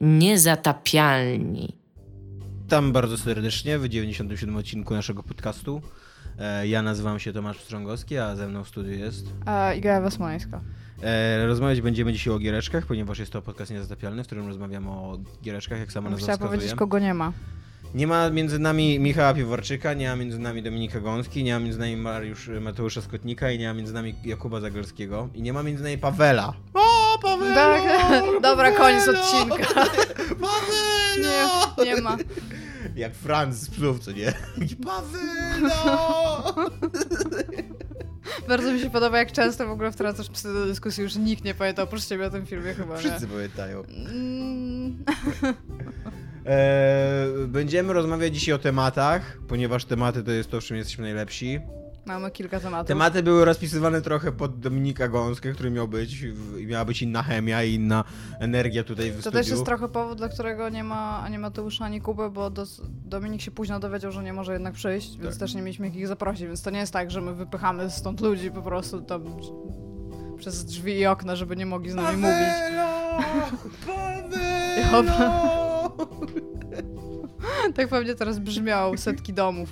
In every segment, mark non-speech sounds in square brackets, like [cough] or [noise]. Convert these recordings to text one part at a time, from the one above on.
Niezatapialni. Witam bardzo serdecznie w 97 odcinku naszego podcastu. E, Ja nazywam się Tomasz Strągowski, a ze mną w studiu jest. A Iga Ewa Smoleńska. E, Rozmawiać będziemy dzisiaj o giereczkach, ponieważ jest to podcast niezatapialny, w którym rozmawiamy o giereczkach, jak sama nazwa Chciała wskazuje. powiedzieć, kogo nie ma. Nie ma między nami Michała Piworczyka, nie ma między nami Dominika Gąski, nie ma między nami Mariusz Mateusza Skotnika i nie ma między nami Jakuba Zagorskiego i nie ma między nami Pawela. O. [laughs] Dobra, koniec odcinka. Pawelo! [laughs] Nie, nie ma. [laughs] Jak Franz z psów, co nie? Pawelo! Bardzo mi się podoba, jak często w ogóle wtrącasz psy do dyskusji, już nikt nie pamięta oprócz ciebie o tym filmie chyba, nie? Wszyscy pamiętają. Mm, Eee, będziemy rozmawiać dzisiaj o tematach, ponieważ tematy to jest to, w czym jesteśmy najlepsi. Mamy kilka tematów. Tematy były rozpisywane trochę pod Dominika Gąskę, który miał być, w- miała być inna chemia i inna energia tutaj w To studiu. też jest trochę powód, dla którego nie ma ani Mateusza, ani Kuby, bo dos- Dominik się późno dowiedział, że nie może jednak przyjść, więc Tak. też nie mieliśmy ich zaprosić, więc to nie jest tak, że my wypychamy stąd ludzi po prostu tam przez drzwi i okna, żeby nie mogli z nami mówić. Pawelo! [laughs] Tak pewnie teraz brzmiał setki domów.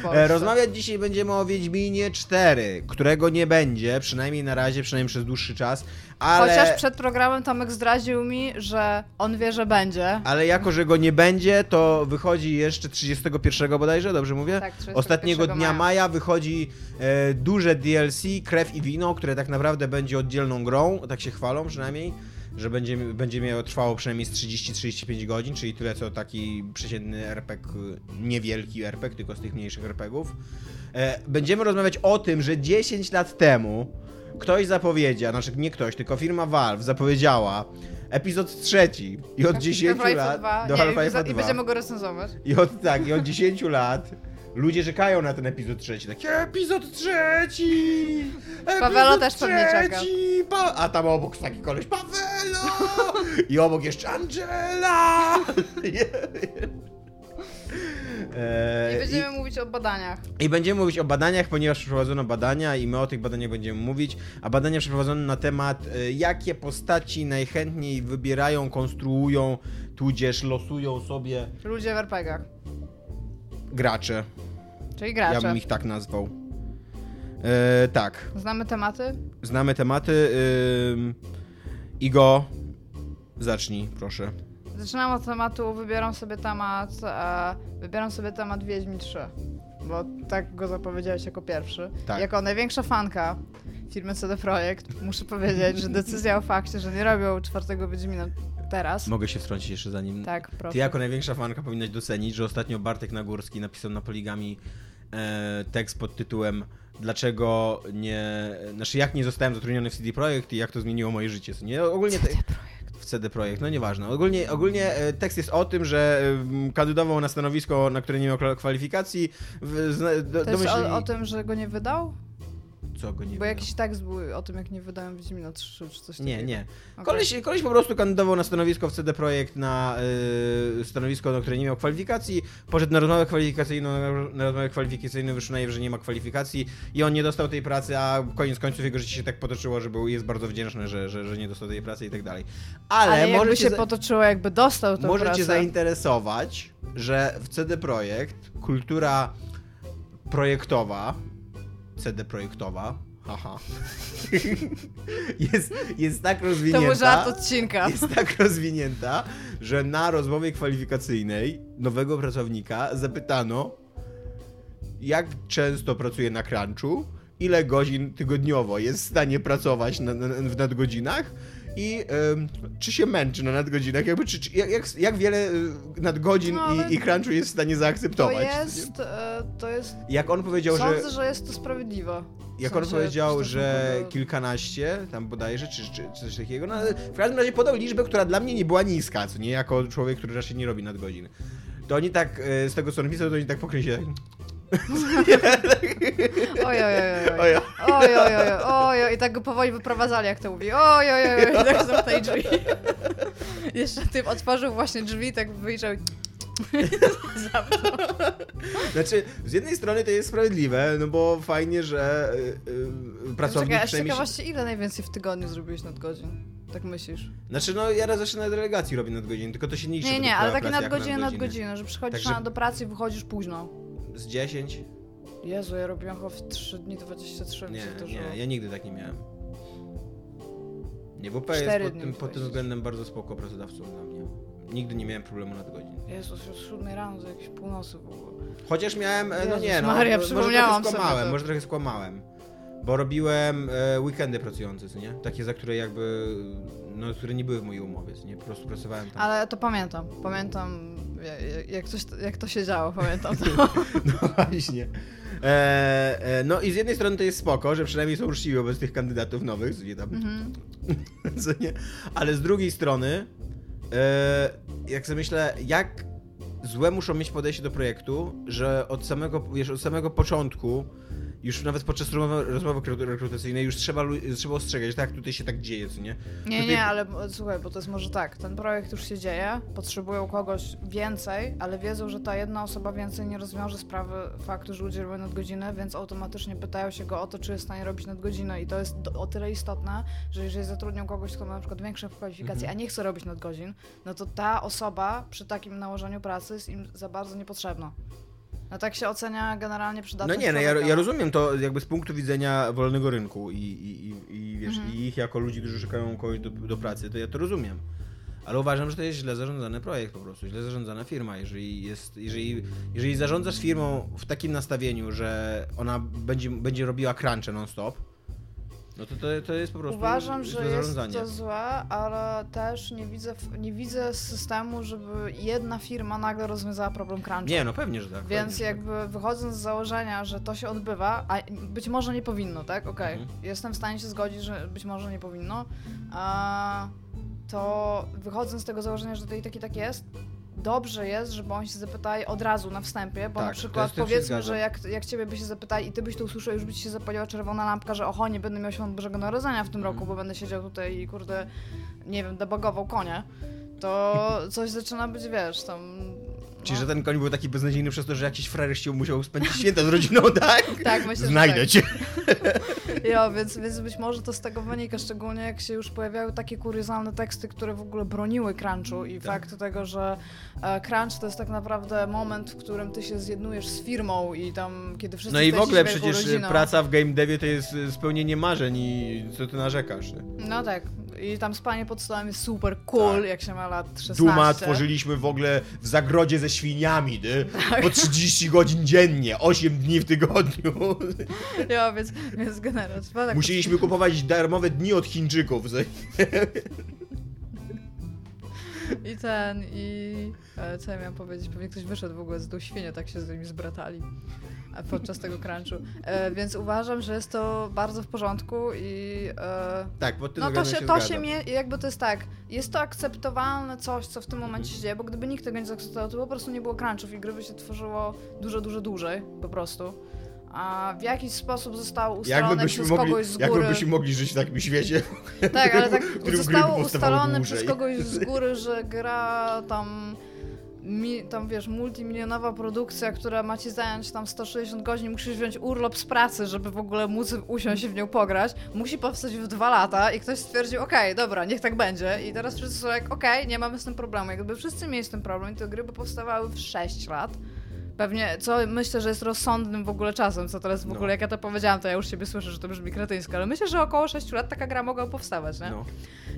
E, Polsce. Rozmawiać dzisiaj będziemy o Wiedźminie 4, którego nie będzie, przynajmniej na razie, przynajmniej przez dłuższy czas, ale... Chociaż przed programem Tomek zdradził mi, że on wie, że będzie. Ale jako, że go nie będzie, to wychodzi jeszcze 31 bodajże, dobrze mówię? Tak, 31 Ostatniego dnia maja. maja. wychodzi e, duże DLC Krew i Wino, które tak naprawdę będzie oddzielną grą, tak się chwalą przynajmniej, że będzie, będzie miało trwało przynajmniej z 30-35 godzin, czyli tyle co taki przeciętny RPG, niewielki RPG, tylko z tych mniejszych RPGów. E, będziemy rozmawiać o tym, że 10 lat temu ktoś zapowiedział, znaczy nie ktoś, tylko firma Valve zapowiedziała epizod trzeci i od 10 Half-Life lat 2. do Half-Life'a i za- 2. I będziemy go recenzować. I od tak, i od 10 lat ludzie czekają na ten epizod trzeci. Taki epizod trzeci! Epizod Pawelo też pewnie czeka. trzeci! Pa A tam obok taki koleś Pawelo! I obok jeszcze Angela! [laughs] Eee, I będziemy mówić o badaniach. i będziemy mówić o badaniach, ponieważ przeprowadzono badania i my o tych badaniach będziemy mówić. A badania przeprowadzono na temat, e, jakie postaci najchętniej wybierają, konstruują, tudzież losują sobie Ludzie w RPGach. Gracze. Czyli Ja gracze. bym ich tak nazwał. E, tak, Znamy tematy? znamy tematy. Ym, Igo, zacznij, proszę. Zaczynam od tematu, wybieram sobie temat, e, wybieram sobie temat Wiedźmin 3. Bo tak go zapowiedziałeś jako pierwszy. Tak. Jako największa fanka firmy CD Projekt muszę powiedzieć, że decyzja o fakcie, że nie robią czwartego Wiedźmina teraz. Mogę się wtrącić jeszcze zanim. Tak, proszę. Ty jako największa fanka powinnaś docenić, że ostatnio Bartek Nagórski napisał na Poligami e, tekst pod tytułem Dlaczego nie... Znaczy jak nie zostałem zatrudniony w CD Projekt i jak to zmieniło moje życie. Nie, ogólnie te, w CD Projekt, no nieważne. Ogólnie, ogólnie e, tekst jest o tym, że e, kandydował na stanowisko, na które nie miał kwa- kwalifikacji. W, zna, do, To jest domyślili- o, o tym, że go nie wydał? Co go nie Bo jakiś tekst był o tym, jak nie wydają Wiedźmina 3 czy coś Nie, takiego. nie. Okej. Koleś, koleś po prostu kandydował na stanowisko w CD Projekt na y, stanowisko, na które nie miał kwalifikacji. Poszedł na rozmowę kwalifikacyjną, na- rozmowę kwalifikacyjną wyszło na że nie ma kwalifikacji i on nie dostał tej pracy, a koniec końców jego życie się tak potoczyło, że był, jest bardzo wdzięczny, że, że, że nie dostał tej pracy i tak dalej. Ale, możecie, się za- potoczyło, jakby dostał tę możecie pracę. zainteresować, że w CD Projekt kultura projektowa, CD projektowa, haha, [laughs] jest, jest tak To rozwinięta. był żart odcinka. jest tak rozwinięta, że na rozmowie kwalifikacyjnej nowego pracownika zapytano, jak często pracuje na crunchu, ile godzin tygodniowo jest w stanie pracować na, na, w nadgodzinach i czy się męczy na nadgodzinach, jakby, czy, czy, jak, jak, wiele y, nadgodzin No, i, i crunchu jest w stanie To zaakceptować. jest, e, to jest... Jak on powiedział, że... Sądzę, że jest to sprawiedliwe. Jak on powiedział, że kilkanaście, tam bodajże, czy, czy, czy coś takiego, no ale w każdym razie podał liczbę, która dla mnie nie była niska, co nie, jako człowiek, który raczej nie robi nadgodzin. To oni tak, e, z tego co on pisał, to oni tak pokryli się. [laughs] Oj, oj, oj, oj. Oj, Oj, oj, oj, oj. I tak go powoli wyprowadzali, jak to mówi. Oj, oj, oj, oj. I tak zamknęli drzwi. [laughs] Jeszcze typ otworzył właśnie drzwi, tak wyjrzał. [laughs] Znaczy, z jednej strony to jest sprawiedliwe, no bo fajnie, że y, y, pracownik Czekaj, przynajmniej... się- ciekawości, ile najwięcej w tygodniu zrobiłeś nadgodzin? Tak myślisz? Znaczy, no ja raz zawsze na delegacji robię nadgodziny, tylko to się nie liczy. Nie, nie, ale takie nadgodziny, nadgodziny. nadgodziny, że przychodzisz Także- na, do pracy i wychodzisz późno. Z 10? Jezu, ja robiłam chyba w 3 dni 23, mi Nie, to nie, ja nigdy tak nie miałem. Nie, bo P jest pod tym, pod tym względem bardzo spoko pracodawcą dla mnie. Nigdy nie miałem problemu nadgodzin. Jezus, od 7 rano do jakiejś północy w ogóle. Chociaż miałem, e, no Jezus nie, no, Maria, może trochę sobie skłamałem, to. może trochę skłamałem. Bo robiłem e, weekendy pracujące, co nie? Takie, za które jakby, no, które nie były w mojej umowie, co nie? Po prostu pracowałem tam. Ale to pamiętam, pamiętam jak, coś, jak to się działo, pamiętam to. [laughs] No właśnie. E, e, no i z jednej strony to jest spoko, że przynajmniej są uczciwi wobec tych kandydatów nowych, co nie tam, Mhm. [laughs] co nie? Ale z drugiej strony, e, jak sobie myślę, jak złe muszą mieć podejście do projektu, że od samego, wiesz, od samego początku, już nawet podczas rozmowy, rozmowy rekru- rekrutacyjnej już trzeba, trzeba ostrzegać, tak, tutaj się tak dzieje, co nie? Nie, Tutaj- nie, ale słuchaj, bo to jest może tak, ten projekt już się dzieje, potrzebują kogoś więcej, ale wiedzą, że ta jedna osoba więcej nie rozwiąże sprawy faktu, że ludzie robią nadgodziny, więc automatycznie pytają się go o to, czy jest w stanie robić nadgodziny i to jest o tyle istotne, że jeżeli zatrudnią kogoś, kto ma na przykład większe kwalifikacje, Mhm. a nie chce robić nadgodzin, no to ta osoba przy takim nałożeniu pracy jest im za bardzo niepotrzebna. No tak się ocenia generalnie No przydatność nie, no ja, ja rozumiem to jakby z punktu widzenia wolnego rynku i, i, i, i wiesz, Mhm. i ich jako ludzi, którzy szukają kogoś do, do pracy, to ja to rozumiem. Ale uważam, że to jest źle zarządzany projekt po prostu, źle zarządzana firma. Jeżeli, jest, jeżeli, jeżeli zarządzasz firmą w takim nastawieniu, że ona będzie, będzie robiła crunche non-stop, no to, to to jest po prostu Uważam, że jest to złe, ale też nie widzę, nie widzę systemu, żeby jedna firma nagle rozwiązała problem crunchu. Nie, no pewnie, że tak. Więc pewnie, że jakby wychodząc z założenia, że to się odbywa, a być może nie powinno, tak? Okej, Mhm. jestem w stanie się zgodzić, że być może nie powinno, a to wychodząc z tego założenia, że to i tak i tak jest, dobrze jest, żeby oni się zapytali od razu na wstępie, bo Tak, na przykład powiedzmy, że jak, jak ciebie by się zapytali i ty byś to usłyszał, już by ci się zapaliła czerwona lampka, że oho, nie będę miał świąt Bożego Narodzenia w tym Mhm. roku, bo będę siedział tutaj i kurde, nie wiem, debugował konie, to [laughs] coś zaczyna być, wiesz, tam... Czyli, no. że ten koń był taki beznadziejny przez to, że jakiś frajer się musiał spędzić święta z rodziną, [laughs] tak? Tak, myślę, Znajdę tak. cię. [laughs] Ja, więc, więc być może to z tego wynika, szczególnie jak się już pojawiały takie kuriozalne teksty, które w ogóle broniły crunchu i Tak. fakt tego, że e, crunch to jest tak naprawdę moment, w którym ty się zjednujesz z firmą i tam, kiedy wszyscy No i w ogóle przecież rodziną. praca w game devie to jest y, spełnienie marzeń i co ty narzekasz. nie? No tak. I tam spanie pod stołem jest super cool, Tak. jak się ma lat 16. Duma tworzyliśmy w ogóle w zagrodzie ze świniami, nie? Tak. po 30 godzin dziennie, 8 dni w tygodniu. [laughs] Ja, więc, więc generalnie. Tak, Musieliśmy kupować darmowe dni od Chińczyków. [laughs] I ten, i... E, co ja miałam powiedzieć? Pewnie ktoś wyszedł w ogóle z tą świnię, tak się z nimi zbratali podczas tego crunchu. E, więc uważam, że jest to bardzo w porządku i... E, Tak, pod tym no to względem się, to się mie- jakby to jest tak, jest to akceptowalne coś, co w tym momencie Mhm. się dzieje, bo gdyby nikt tego nie zaakceptował, to po prostu nie było crunchów i gry by się tworzyło dużo, dużo dłużej, po prostu. A w jakiś sposób zostało ustalone przez mogli, kogoś z jakby góry... byśmy mogli żyć w takim świecie. Tak, ale tak [laughs] zostało ustalone przez kogoś z góry, że gra tam, mi, tam wiesz, multimilionowa produkcja, która ma ci zająć tam 160 godzin, musisz wziąć urlop z pracy, żeby w ogóle móc usiąść i w nią pograć, musi powstać w dwa lata i ktoś stwierdził, okej, dobra, niech tak będzie i teraz wszyscy są jak, okej, nie mamy z tym problemu. Jakby wszyscy mieli z tym problem te gry by powstawały w 6 lat. Pewnie, co myślę, że jest rozsądnym w ogóle czasem, co teraz w No. ogóle, jak ja to powiedziałam, to ja już siebie słyszę, że to brzmi kretyńsko, ale myślę, że około 6 lat taka gra mogła powstawać, nie? No.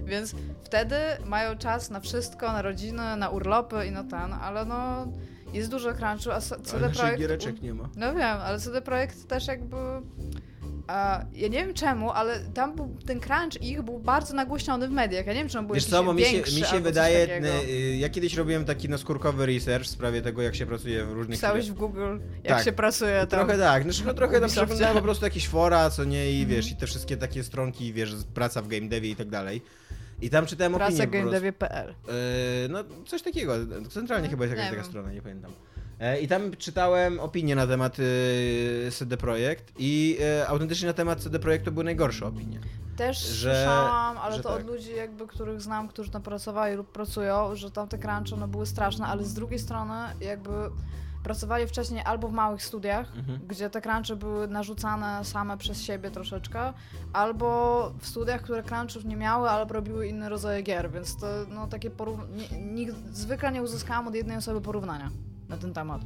Więc wtedy mają czas na wszystko, na rodzinę, na urlopy i na ten, ale no jest dużo crunchu, a Ale CD naszych Projekt... giereczek nie ma. No wiem, ale CD Projekt też jakby... Ja nie wiem czemu, ale tam był, ten crunch ich był bardzo nagłośniony w mediach. Ja nie wiem, czy on był Wiesz jakiś co, mi się, mi się wydaje, y, ja kiedyś robiłem taki naskórkowy research w sprawie tego, jak się pracuje w różnych Pisałeś w Google, jak Tak. się pracuje tam. Trochę tak, znaczy no trochę tam przeglądałem po prostu jakieś fora, co nie, i Mhm. wiesz, i te wszystkie takie stronki, wiesz, praca w game devie i tak dalej. I tam czytałem Praca opinię po prostu. gamedevie.pl. Yy, no coś takiego, centralnie chyba jest jakaś Nie taka wiem. strona, nie pamiętam. E, I tam czytałem opinię na temat y, CD Projekt i y, autentycznie na temat CD Projektu były najgorsze opinie. Też że- słyszałam, ale to tak. od ludzi jakby, których znam, którzy tam pracowali lub pracują, że tam te crunche no były straszne, ale z drugiej strony jakby pracowali wcześniej albo w małych studiach, Mhm. gdzie te crunchy były narzucane same przez siebie troszeczkę, albo w studiach, które crunchów nie miały, albo robiły inne rodzaje gier, więc to no, takie porównanie. Zwykle nie uzyskałam od jednej osoby porównania na ten temat.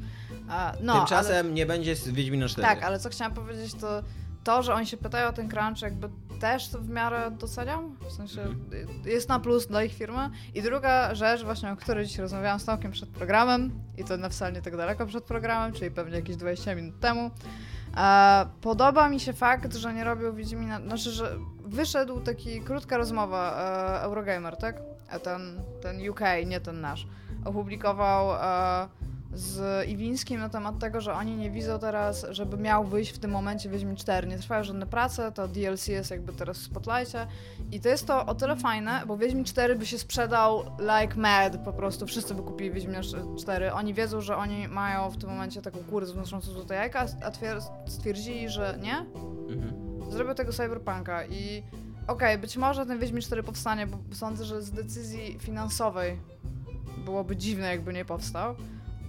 No, ale... Tymczasem nie będzie z Wiedźmina 4. Tak, ale co chciałam powiedzieć, to to, że oni się pytają o ten crunch, jakby też to w miarę doceniam. W sensie Mhm. jest na plus dla ich firmy. I druga rzecz, właśnie o której dziś rozmawiałam z Tomkiem przed programem, i to na wcale nie tak daleko przed programem, czyli pewnie jakieś 20 minut temu. E, podoba mi się fakt, że nie robią Wiedźmina, znaczy, że wyszedł taki krótka rozmowa e, Eurogamer, tak? E, ten, ten UK, nie ten nasz. Opublikował e, z Iwińskim na temat tego, że oni nie widzą teraz, żeby miał wyjść w tym momencie Wiedźmin 4. Nie trwają żadne prace, to DLC jest jakby teraz w spotlightie i to jest to o tyle fajne, bo Wiedźmin 4 by się sprzedał like mad, po prostu wszyscy by kupili Wiedźmina 4. Oni wiedzą, że oni mają w tym momencie taką kurę znoszącą złote jajka, a twier- stwierdzili, że nie, Mhm. zrobią tego cyberpunka i okej, być może ten Wiedźmin 4 powstanie, bo sądzę, że z decyzji finansowej byłoby dziwne, jakby nie powstał,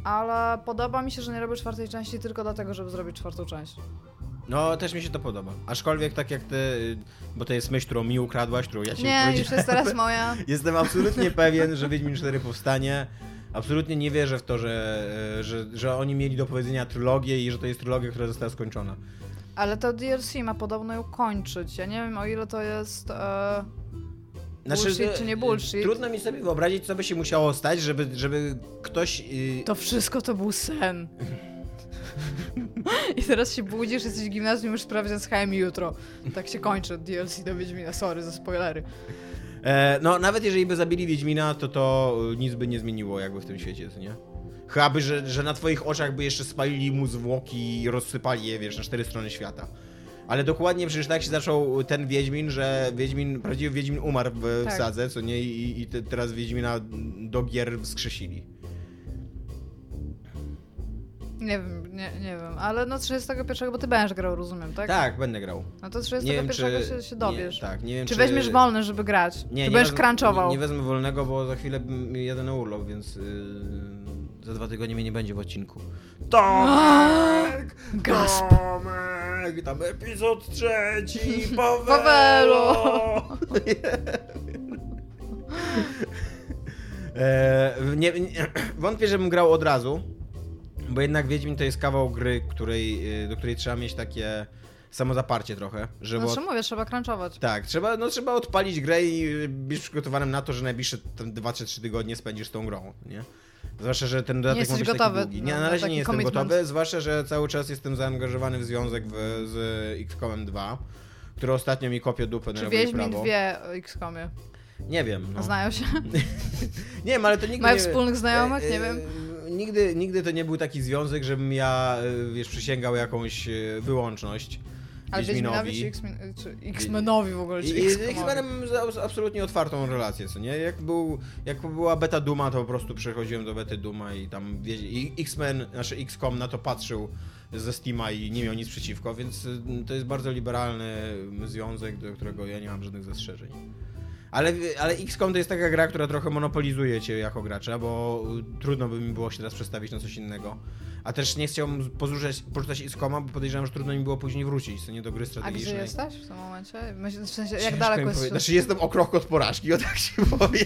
ale podoba mi się, że nie robię czwartej części tylko dlatego, żeby zrobić czwartą część. No, też mi się to podoba. Aczkolwiek tak jak ty, y, bo to jest myśl, którą mi ukradłaś, którą ja ci Nie, już jest teraz moja. [laughs] Jestem absolutnie pewien, że Wiedźmin 4 powstanie. Absolutnie nie wierzę w to, że, y, że, że oni mieli do powiedzenia trylogię i że to jest trylogia, która została skończona. Ale to DLC ma podobno ją kończyć. Ja nie wiem, o ile to jest... E... Bullshit y, czy nie bullshit? Trudno mi sobie wyobrazić, co by się musiało stać, żeby, żeby ktoś... y, To wszystko to był sen. I teraz się budzisz, jesteś w gimnazjum, już sprawdzian z HM jutro. Tak się kończy DLC do Wiedźmina, sorry za spoilery. E, no, nawet jeżeli by zabili Wiedźmina, to to y, nic by nie zmieniło jakby w tym świecie, nie? Chyba by, że, że na twoich oczach by jeszcze spalili mu zwłoki i rozsypali je, wiesz, na cztery strony świata. Ale dokładnie przecież tak się zaczął ten Wiedźmin, że Wiedźmin, prawdziwy Wiedźmin umarł w Tak. sadze, co nie? I, i te, teraz Wiedźmina do gier wskrzesili. Nie wiem, nie, nie wiem, ale no 31, bo ty będziesz grał, rozumiem, tak? Tak, będę grał. No to Nie wiem, 31 czy... się, się dowiesz. Nie, tak, nie wiem, czy, weźmiesz wolny, żeby grać? Nie, czy nie będziesz wezmę- crunchował? Nie, nie wezmę wolnego, bo za chwilę jadę na urlop, więc yy, za dwa tygodnie mnie nie będzie w odcinku. Tomek! Gasp. Tomek! Tam epizod trzeci, [laughs] Pawelo! [laughs] E, nie, nie, [clears throat] wątpię, żebym grał od razu, bo jednak Wiedźmin to jest kawał gry, której, y, do której trzeba mieć takie samozaparcie trochę, żeby No od- mówię, trzeba crunchować. tak, trzeba, no, trzeba odpalić grę i być przygotowanym na to, że najbliższe 2-3 tygodnie spędzisz tą grą, nie? Zwłaszcza, że ten dodatek jesteś ma być gotowy długi. Nie, na- na razie nie jestem commitment. gotowy, zwłaszcza, że cały czas jestem zaangażowany w związek w, z XCOM 2, który ostatnio mi kopie dupę na Czy Wiedźmin prawo. wie o XCOMie? Nie wiem, no. Znają się? [laughs] Nie wiem, ale to nigdy Mają nie... wspólnych znajomych? E, Nie e, wiem. Nigdy, nigdy to nie był taki związek, żebym ja, e, wiesz, przysięgał jakąś wyłączność Ale Wiedźminowi czy X-Men- czy X-Menowi w ogóle, czy I z? X-Menem mam absolutnie otwartą relację, co nie? Jak, był, jak była beta Duma, to po prostu przechodziłem do bety Duma i tam wie- i X-Men, znaczy X-Com na to patrzył ze Steama i nie miał nic przeciwko, więc y, to jest bardzo liberalny związek, do którego ja nie mam żadnych zastrzeżeń. Ale, ale XCOM to jest taka gra, która trochę monopolizuje cię jako gracza, bo y, trudno by mi było się teraz przestawić na coś innego. A też nie chciałbym porzucać, porzucać XCOMa, bo podejrzewam, że trudno mi było później wrócić, co nie do gry A strategicznej. gdzie jesteś w tym momencie? W sensie, jak Ciężko daleko jest? Znaczy jestem o krok od porażki, o tak się [laughs] powie.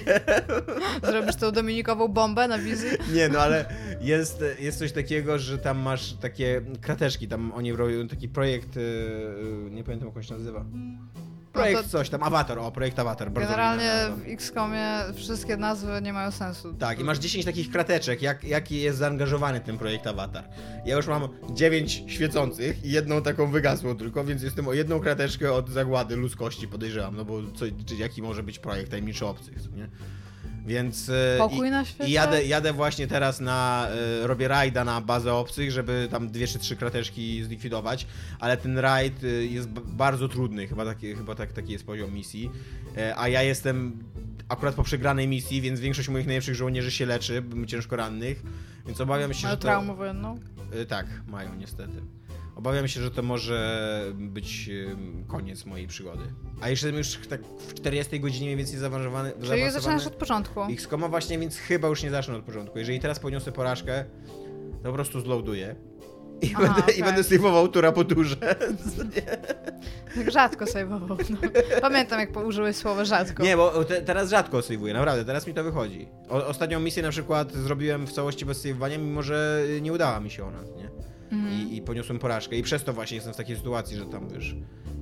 Zrobisz tą Dominikową bombę na wizji? Nie, no ale jest, jest coś takiego, że tam masz takie krateczki, tam oni robią taki projekt, yy, nie pamiętam jak on się nazywa. Projekt No to- coś tam, Avatar, o, projekt Avatar. Bardzo Generalnie w nazwę. XCOMie wszystkie nazwy nie mają sensu. Tak, i masz 10 takich krateczek, jak, jaki jest zaangażowany ten projekt Avatar. Ja już mam 9 świecących i jedną taką wygasłą tylko, więc jestem o jedną krateczkę od zagłady ludzkości, podejrzewam, no bo co, jaki może być projekt tajemniczy obcych, nie? Więc... e, Pokój i, na świecie? I jadę, jadę właśnie teraz na. Y, robię rajda na bazę obcych, żeby tam dwie czy trzy krateczki zlikwidować, ale ten rajd y, jest bardzo trudny, chyba, taki, chyba tak, taki jest poziom misji. E, a ja jestem akurat po przegranej misji, więc większość moich najlepszych żołnierzy się leczy, ciężko rannych, więc obawiam się, Mają że to... traumę wojenną? Tak, mają niestety. Obawiam się, że to może być koniec mojej przygody. A jeszcze jestem już tak w 40 godzinie mniej więcej zaawansowany. Czyli zaczynasz od początku. XCOMa właśnie, więc chyba już nie zacznę od początku. Jeżeli teraz poniosę porażkę, to po prostu zloaduję. I, Aha, będę, okej. I będę saveował tura po turze. [laughs] Tak rzadko save'ował. No. Pamiętam, jak użyłeś słowa rzadko. Nie, bo te, teraz rzadko sejwuję, naprawdę, teraz mi to wychodzi. O, ostatnią misję na przykład zrobiłem w całości bez saveowania, mimo że nie udała mi się ona, nie? Mhm. I, I poniosłem porażkę. I przez to właśnie jestem w takiej sytuacji, że tam już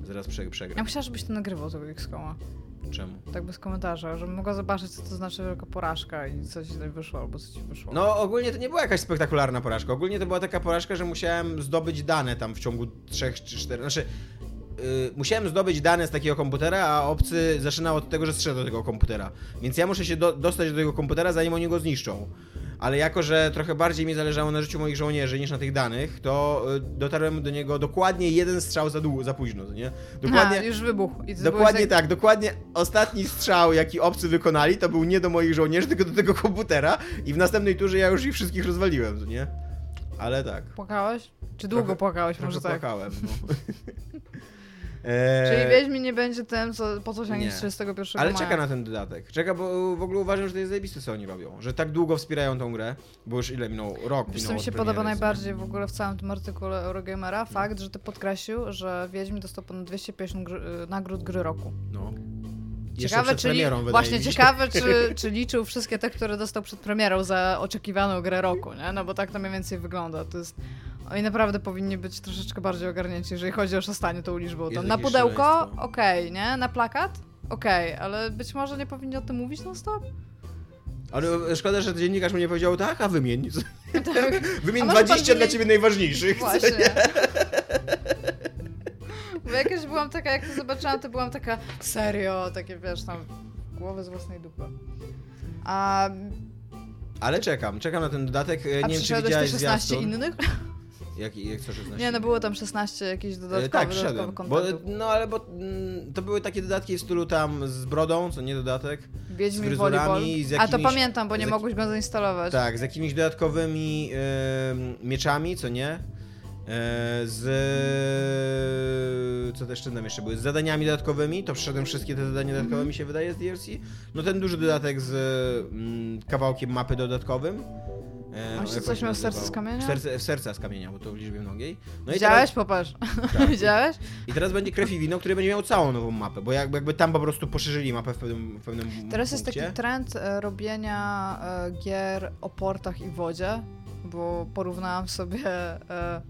zaraz prze, Ja przegram. myślałam, żebyś to nagrywał tego X-Koma. Czemu? Tak bez komentarza, żebym mogła zobaczyć, co to znaczy wielka porażka i coś źle wyszło, albo co ci wyszło. No ogólnie to nie była jakaś spektakularna porażka. Ogólnie to była taka porażka, że musiałem zdobyć dane tam w ciągu 3 czy 4. Znaczy, yy, musiałem zdobyć dane z takiego komputera, a obcy zaczynał od tego, że strzela do tego komputera. Więc ja muszę się do, dostać do tego komputera, zanim oni go zniszczą. Ale jako, że trochę bardziej mi zależało na życiu moich żołnierzy niż na tych danych, to y, dotarłem do niego dokładnie jeden strzał za, dłu- za późno, to nie? Dokładnie, A, już wybuchł. Dokładnie tak, dokładnie ostatni strzał, jaki obcy wykonali, to był nie do moich żołnierzy, tylko do tego komputera i w następnej turze ja już ich wszystkich rozwaliłem, co nie? Ale tak. Płakałeś? Czy długo Trochę- płakałeś, Trochę może tak? płakałem, no. [laughs] Eee, Czyli Wiedźmin nie będzie tym, co, po co sięgniesz nie. 31 Ale maja. czeka na ten dodatek. Czeka, bo w ogóle uważam, że to jest zajebiste, co oni robią. Że tak długo wspierają tą grę, bo już ile minął? Rok Wiesz, co mi się podoba najbardziej w ogóle w całym tym artykule Eurogamera? Fakt, że ty podkreślił, że Wiedźmin dostał ponad 250 gry, y, nagród gry roku. No. Ciekawe, przed czy, li- premierą, wydaje właśnie ciekawe, czy, [laughs] czy liczył wszystkie te, które dostał przed premierą za oczekiwaną grę roku, nie? No bo tak to mniej więcej wygląda. To jest... Oni naprawdę powinni być troszeczkę bardziej ogarnięci, jeżeli chodzi o szastanie tą liczbą. Tam na pudełko, okej, nie? Na plakat, okej, ale być może nie powinni o tym mówić non stop. Ale szkoda, że dziennikarz mi nie powiedział tak, a wymień. [laughs] [laughs] Tak. Wymień A może pan 20 dla wymieni- ciebie najważniejszych. Właśnie. Bo jakieś byłam taka, jak to zobaczyłam, to byłam taka serio, takie wiesz, tam głowę z własnej dupy. A, Ale czekam, czekam na ten dodatek. E, a Nie wiem, czy widziałeś 16 zwiastun. innych? [laughs] Jak, jak co 16? Nie, no było tam 16 jakichś E, dodatkowych, tak, wszedłem. Bo, no ale bo mm, to były takie dodatki w stylu tam z brodą, co nie dodatek. z Wiedźmin fryzurami, z A to jakimiś- pamiętam, bo nie z jak- mogłeś go zainstalować. Tak, z jakimiś dodatkowymi mieczami, co nie? E, z. Co też tam jeszcze były? Z zadaniami dodatkowymi. To przeszedłem wszystkie te zadania dodatkowe, mi się wydaje, z DLC. No ten duży dodatek z mm, kawałkiem mapy dodatkowym. E, jak coś miał nazywał? z kamienia? W serce, serca z kamienia, bo to w liczbie mnogiej. No Widziałeś? Popatrz. Tak. [laughs] Widziałeś? I teraz będzie krew i wino, który będzie miał całą nową mapę, bo jakby, jakby tam po prostu poszerzyli mapę w pewnym, w pewnym Teraz jest punkcie. taki trend e, robienia e, gier o portach i wodzie, bo porównałam sobie, e,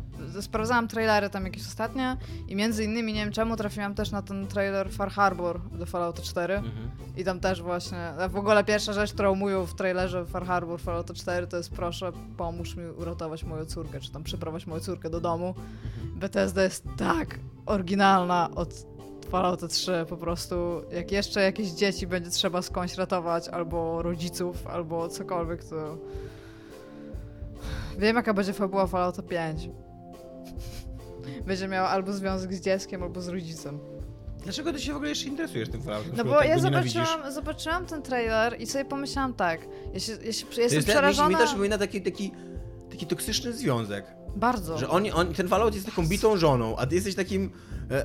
sprawdzałam trailery tam jakieś ostatnie i między innymi, nie wiem czemu, trafiłam też na ten trailer Far Harbor do Fallouta 4 Mhm. i tam też właśnie, w ogóle pierwsza rzecz, którą mówią w trailerze Far Harbor Fallouta 4 to jest proszę pomóż mi uratować moją córkę, czy tam przyprowadź moją córkę do domu. Bethesda jest tak oryginalna od Fallouta 3 po prostu, jak jeszcze jakieś dzieci będzie trzeba skądś ratować, albo rodziców, albo cokolwiek, to... Wiem, jaka będzie fabuła Fallouta 5. Będzie miała albo związek z dzieckiem, albo z rodzicem. Dlaczego ty się w ogóle jeszcze interesujesz tym Falloutem? No bo tak ja zobaczyłam, zobaczyłam ten trailer i sobie pomyślałam tak, ja, się, ja, się, ja jestem jest, mi, przerażona mi też przypomina taki, taki, taki toksyczny związek. bardzo. Że oni, on, ten Fallout jest taką bitą żoną, a ty jesteś takim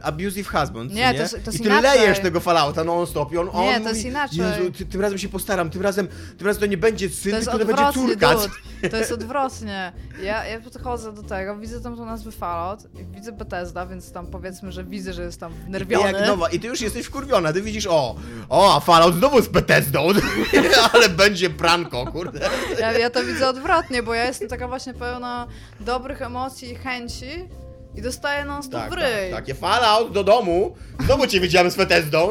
abusive husband, Nie, nie? to jest- to I ty inaczej. lejesz tego Fallouta non-stop i on, on Nie, to jest inaczej. Jezu, ty, tym razem się postaram, tym razem, tym razem to nie będzie syn, To tylko to będzie córka. dude. To jest odwrotnie. Ja, ja podchodzę do tego, widzę tam tą nazwę Fallout i widzę Bethesda, więc tam powiedzmy, że widzę, że jest tam I ty wnerwiony. jak nowa, i ty już jesteś wkurwiona, ty widzisz, o, o, Fallout znowu z Bethesdą, [laughs] ale będzie pranko, kurde. Ja, ja to widzę odwrotnie, bo ja jestem taka właśnie pełna dobrych emocji i chęci i dostaję non stop Tak, w tak, ryj. takie Fallout do domu, znowu cię widziałem z Bethesdą. [laughs]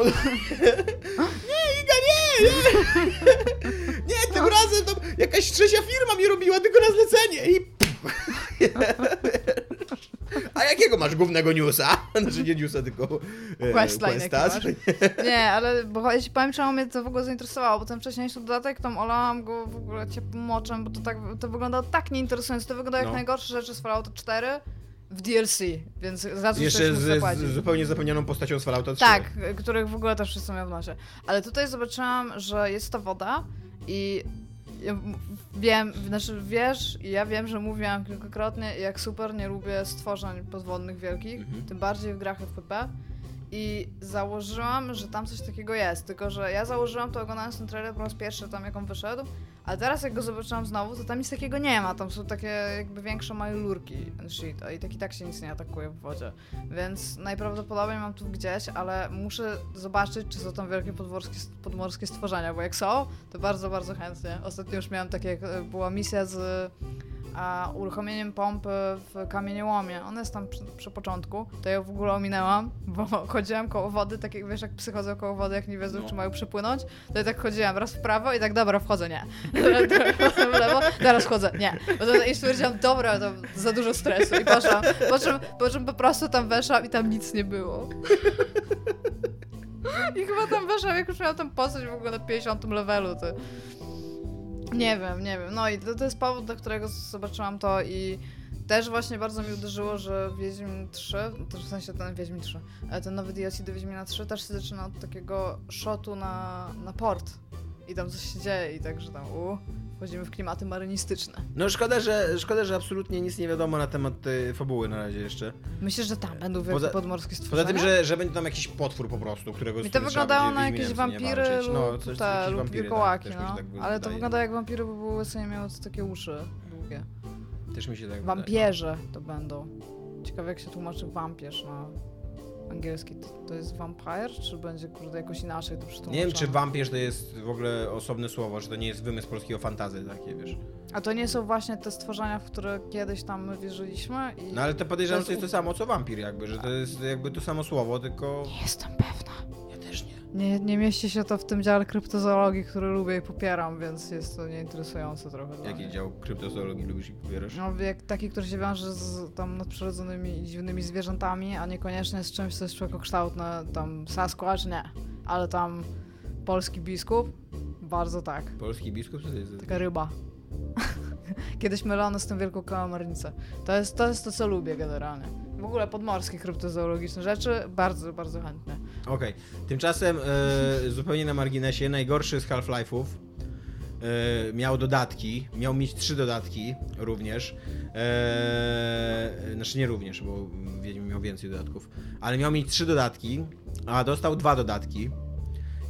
nie, Iga, nie, nie. Nie, tym razem to jakaś trzecia firma mi robiła tylko na zlecenie i... A jakiego masz głównego newsa? [laughs] Znaczy nie newsa, tylko e, Questline questa. Nie, ale bo ja ci powiem, czemu mnie to w ogóle zainteresowało, bo ten wcześniejszy dodatek, tam olałam go w ogóle ciepłym moczem, bo to tak, to wyglądało tak nieinteresująco, to wygląda jak No. najgorsze rzeczy z Fallouta 4 w DLC, więc za co Jeszcze z, z zupełnie zapomnianą postacią z Fallouta 3. Tak, których w ogóle też wszyscy miał w nosie. Ale tutaj zobaczyłam, że jest to woda i ja wiem, znaczy wiesz, i ja wiem, że mówiłam kilkakrotnie, jak super nie lubię stworzeń podwodnych wielkich, Mhm. tym bardziej w grach FPP. I założyłam, że tam coś takiego jest, tylko że ja założyłam to oglądając ten trailer po raz pierwszy tam jak on wyszedł, A teraz jak go zobaczyłam znowu, to tam nic takiego nie ma. Tam są takie jakby większe mają lurki and shit, a i tak i tak się nic nie atakuje w wodzie. Więc najprawdopodobniej mam tu gdzieś, ale muszę zobaczyć, czy są tam wielkie podmorskie, podmorskie stworzenia, bo jak są, to bardzo, bardzo chętnie. Ostatnio już miałam takie, była misja z a uruchomieniem pompy w kamieniołomie. Ona jest tam przy, przy, początku, to ja w ogóle ominęłam, bo [laughs] chodziłam koło wody, tak jak wiesz, jak psy chodzą koło wody, jak nie wiedzą, no. czy mają przepłynąć, to ja tak chodziłam raz w prawo i tak, dobra, wchodzę, nie. [laughs] w lewo, teraz wchodzę, nie. I stwierdziłam, dobra, to za dużo stresu i poszłam. Po czym, po czym po prostu tam weszłam i tam nic nie było. [laughs] I chyba tam weszłam, jak już miałam tam postać w ogóle na 50 levelu, to... Nie wiem, nie wiem. No i to, to jest powód, dla którego zobaczyłam to i też właśnie bardzo mi uderzyło, że Wiedźmin 3, też w sensie ten Wiedźmin 3, ten nowy DLC do Wiedźmina 3 też się zaczyna od takiego shotu na, na port. I tam coś się dzieje i także tam u, wchodzimy w klimaty marynistyczne. No szkoda, że, szkoda, że absolutnie nic nie wiadomo na temat tej fabuły na razie jeszcze. Myślę, że tam będą wielkie poza, podmorskie stworzenia? Poza tym, że, że będzie tam jakiś potwór po prostu, którego Mi to wyglądało na jakieś wampiry no, coś, te, lub wampiry, wilkołaki, tak, no. Tak Ale to wygląda jak wampiry, bo były sobie miały takie uszy długie. Też mi się tak Wampierze to będą. Ciekawe jak się tłumaczy wampierz na angielski to, to jest vampire, czy będzie kurde jakoś inaczej to przetłumaczone? Nie wiem, czy wampierz to jest w ogóle osobne słowo, że to nie jest wymysł polskiego fantazy takie, wiesz. A to nie są właśnie te stworzenia, w które kiedyś tam my wierzyliśmy? I no ale to podejrzewam, że to jest to samo co wampir jakby, że to jest jakby to samo słowo, tylko... Nie jestem pewna. Nie. Nie, mieści się to w tym dziale kryptozoologii, który lubię i popieram, więc jest to nieinteresujące trochę. Jaki dział kryptozoologii lubisz i popierasz? No, jak taki, który się wiąże z tam nadprzyrodzonymi i dziwnymi zwierzętami, a niekoniecznie z czymś, co jest człowiekokształtne, tam Sasquatch, nie. Ale tam polski biskup, bardzo tak. Polski biskup? Co to jest? Taka ryba. [laughs] Kiedyś mylone z tym wielką kałamarnicę. To jest, to jest to, co lubię generalnie. W ogóle podmorskie kryptozoologiczne rzeczy bardzo, bardzo chętnie. Okej. Okay. Tymczasem e, zupełnie na marginesie, najgorszy z Half-Life'ów e, miał dodatki, miał mieć trzy dodatki również. E, znaczy nie również, bo miał więcej dodatków, ale miał mieć trzy dodatki, a dostał dwa dodatki.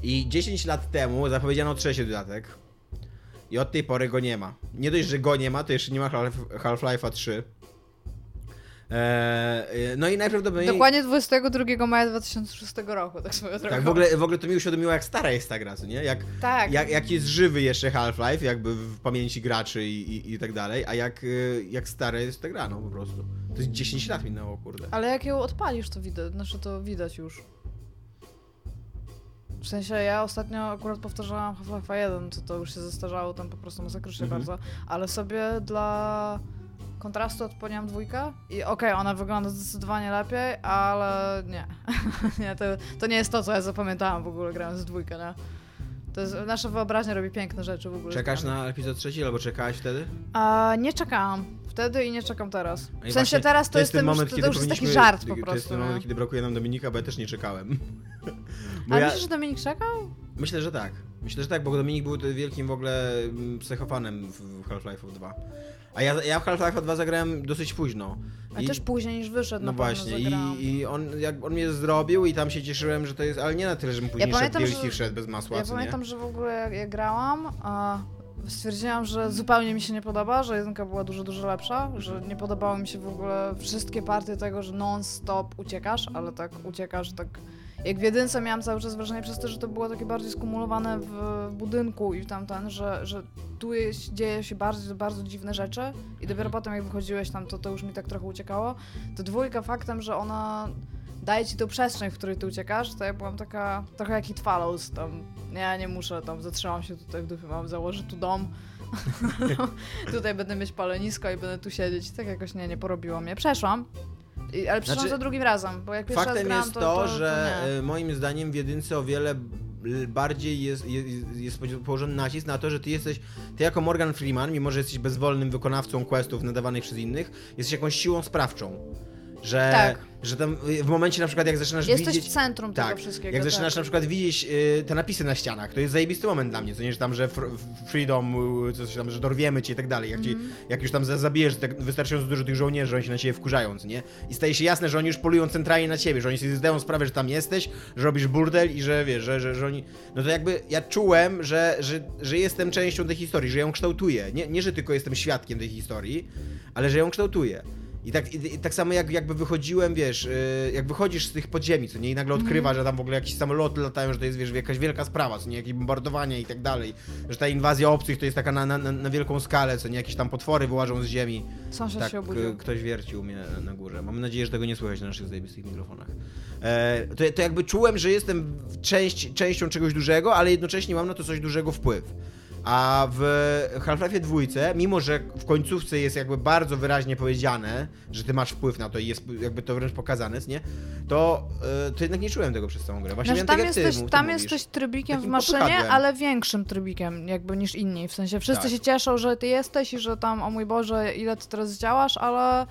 I 10 lat temu zapowiedziano trzeci dodatek. I od tej pory go nie ma. Nie dość, że go nie ma, to jeszcze nie ma Half-Life'a 3. Eee, no i najprawdopodobniej... Dokładnie 22 maja 2006 roku, tak swoją drogą. Tak, w ogóle, w ogóle to mi uświadomiło, jak stara jest ta gra, nie? Jak, tak. jak, jak jest żywy jeszcze Half-Life, jakby w pamięci graczy i, i, i, tak dalej, a jak, y, jak stara jest ta gra, no po prostu. To jest 10 lat minęło, kurde. Ale jak ją odpalisz, to widać, znaczy to widać już. W sensie ja ostatnio akurat powtarzałam Half-Life 1, to to już się zestarzało tam po prostu masakrycznie mhm. bardzo, ale sobie dla kontrastu odpaliłam dwójkę i okej, okay, ona wygląda zdecydowanie lepiej, ale nie. [laughs] nie to, to nie jest to, co ja zapamiętałam w ogóle grając z dwójkę, nie? To jest, nasza wyobraźnia robi piękne rzeczy w ogóle. Czekasz na epizod trzeci albo czekałaś wtedy? A, nie czekałam wtedy i nie czekam teraz. W sensie teraz to, to jest, ten moment, już, to już jest taki żart po prostu. To jest ten moment, kiedy brakuje nam Dominika, bo ja też nie czekałem. [laughs] Bo A ja... myślisz, że Dominik czekał? Myślę, że tak. Myślę, że tak, bo Dominik był wielkim w ogóle mm, psychofanem w Half-Life 2. A ja, ja w Half-Life 2 zagrałem dosyć późno. A I, też później niż wyszedł. No właśnie, i, i on, jak on mnie zrobił i tam się cieszyłem, że to jest, ale nie na tyle, żebym później ja szedł, że, wszedł bez masła, Ja pamiętam, nie? że w ogóle jak, jak grałam, a stwierdziłam, że zupełnie mi się nie podoba, że jedynka była dużo, dużo lepsza, że nie podobały mi się w ogóle wszystkie partie tego, że non-stop uciekasz, ale tak uciekasz tak jak w jedynce miałam cały czas wrażenie przez to, że to było takie bardziej skumulowane w, budynku i tamten, że, że tu jest, dzieje się bardzo, bardzo dziwne rzeczy i dopiero mhm. potem jak wychodziłeś tam, to to już mi tak trochę uciekało. To dwójka faktem, że ona daje ci tą przestrzeń, w której ty uciekasz, to ja byłam taka trochę jak It Follows, tam ja nie muszę, tam zatrzymam się tutaj w dupie, mam założę tu dom, [laughs] tutaj będę mieć palenisko i będę tu siedzieć. Tak jakoś nie, nie porobiło mnie. Przeszłam, ale przeszłam znaczy, za drugim razem, bo jak pierwszy Faktem raz jest to, to, to że to e, moim zdaniem w jedynce o wiele bardziej jest, jest, jest położony nacisk na to, że ty jesteś, ty jako Morgan Freeman, mimo że jesteś bezwolnym wykonawcą questów nadawanych przez innych, jesteś jakąś siłą sprawczą. Że, Tak. Że tam y, w momencie na przykład jak zaczynasz Jesteś widzieć... w centrum Tak, tego wszystkiego. jak zaczynasz tak. na przykład widzieć y, te napisy na ścianach, to jest zajebisty moment dla mnie, co nie, że tam, że fr freedom, y, coś tam, że dorwiemy cię i tak dalej, jak, ci, Mhm. jak już tam za- zabijesz tak wystarczająco dużo tych żołnierzy, oni się na ciebie wkurzają, nie? I staje się jasne, że oni już polują centralnie na ciebie, że oni sobie zdają sprawę, że tam jesteś, że robisz burdel i że wiesz, że, że, że oni... No to jakby ja czułem, że, że, że jestem częścią tej historii, że ją kształtuję. Nie, nie, że tylko jestem świadkiem tej historii, ale że ją kształtuję. I tak, i, i tak samo jak jakby wychodziłem, wiesz, yy, jak wychodzisz z tych podziemi, co nie, i nagle odkrywa, że tam w ogóle jakieś samoloty latają, że to jest, wiesz, jakaś wielka sprawa, co nie, jakieś bombardowanie i tak dalej, że ta inwazja obcych to jest taka na, na, na wielką skalę, co nie, jakieś tam potwory wyłażą z ziemi. Sąsiad Tak, się obudził. ktoś wiercił mnie na górze. Mam nadzieję, że tego nie słychać na naszych zajebistych mikrofonach. E, to, to jakby czułem, że jestem część, częścią czegoś dużego, ale jednocześnie mam na to coś dużego wpływ. A w Half-Life dwójce, mimo że w końcówce jest jakby bardzo wyraźnie powiedziane, że ty masz wpływ na to i jest jakby to wręcz pokazane, nie? To, e, to jednak nie czułem tego przez całą grę. Właśnie Znaczy, tam tak jesteś, ty tam jesteś trybikiem w maszynie, popychadłem. ale większym trybikiem jakby niż inni. W sensie wszyscy Tak. się cieszą, że ty jesteś i że tam, o mój Boże, ile ty teraz działasz, ale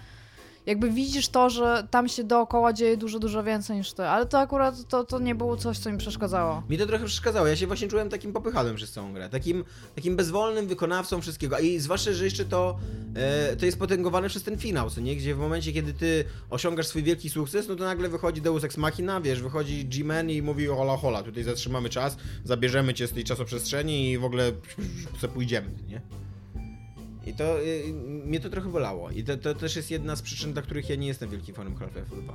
jakby widzisz to, że tam się dookoła dzieje dużo, dużo więcej niż ty. Ale to akurat to, to nie było coś, co mi przeszkadzało. Mi to trochę przeszkadzało. Ja się właśnie czułem takim popychadłem przez całą grę. Takim, takim bezwolnym wykonawcą wszystkiego. I zwłaszcza, że jeszcze to, e, to jest potęgowane przez ten finał, co nie? Gdzie w momencie, kiedy ty osiągasz swój wielki sukces, no to nagle wychodzi Deus Ex Machina, wiesz, wychodzi G-Man i mówi hola hola, tutaj zatrzymamy czas, zabierzemy cię z tej czasoprzestrzeni i w ogóle se pójdziemy, nie? I to y, mnie to trochę bolało. I to, to też jest jedna z przyczyn, dla których ja nie jestem wielkim fanem Half-Life 2.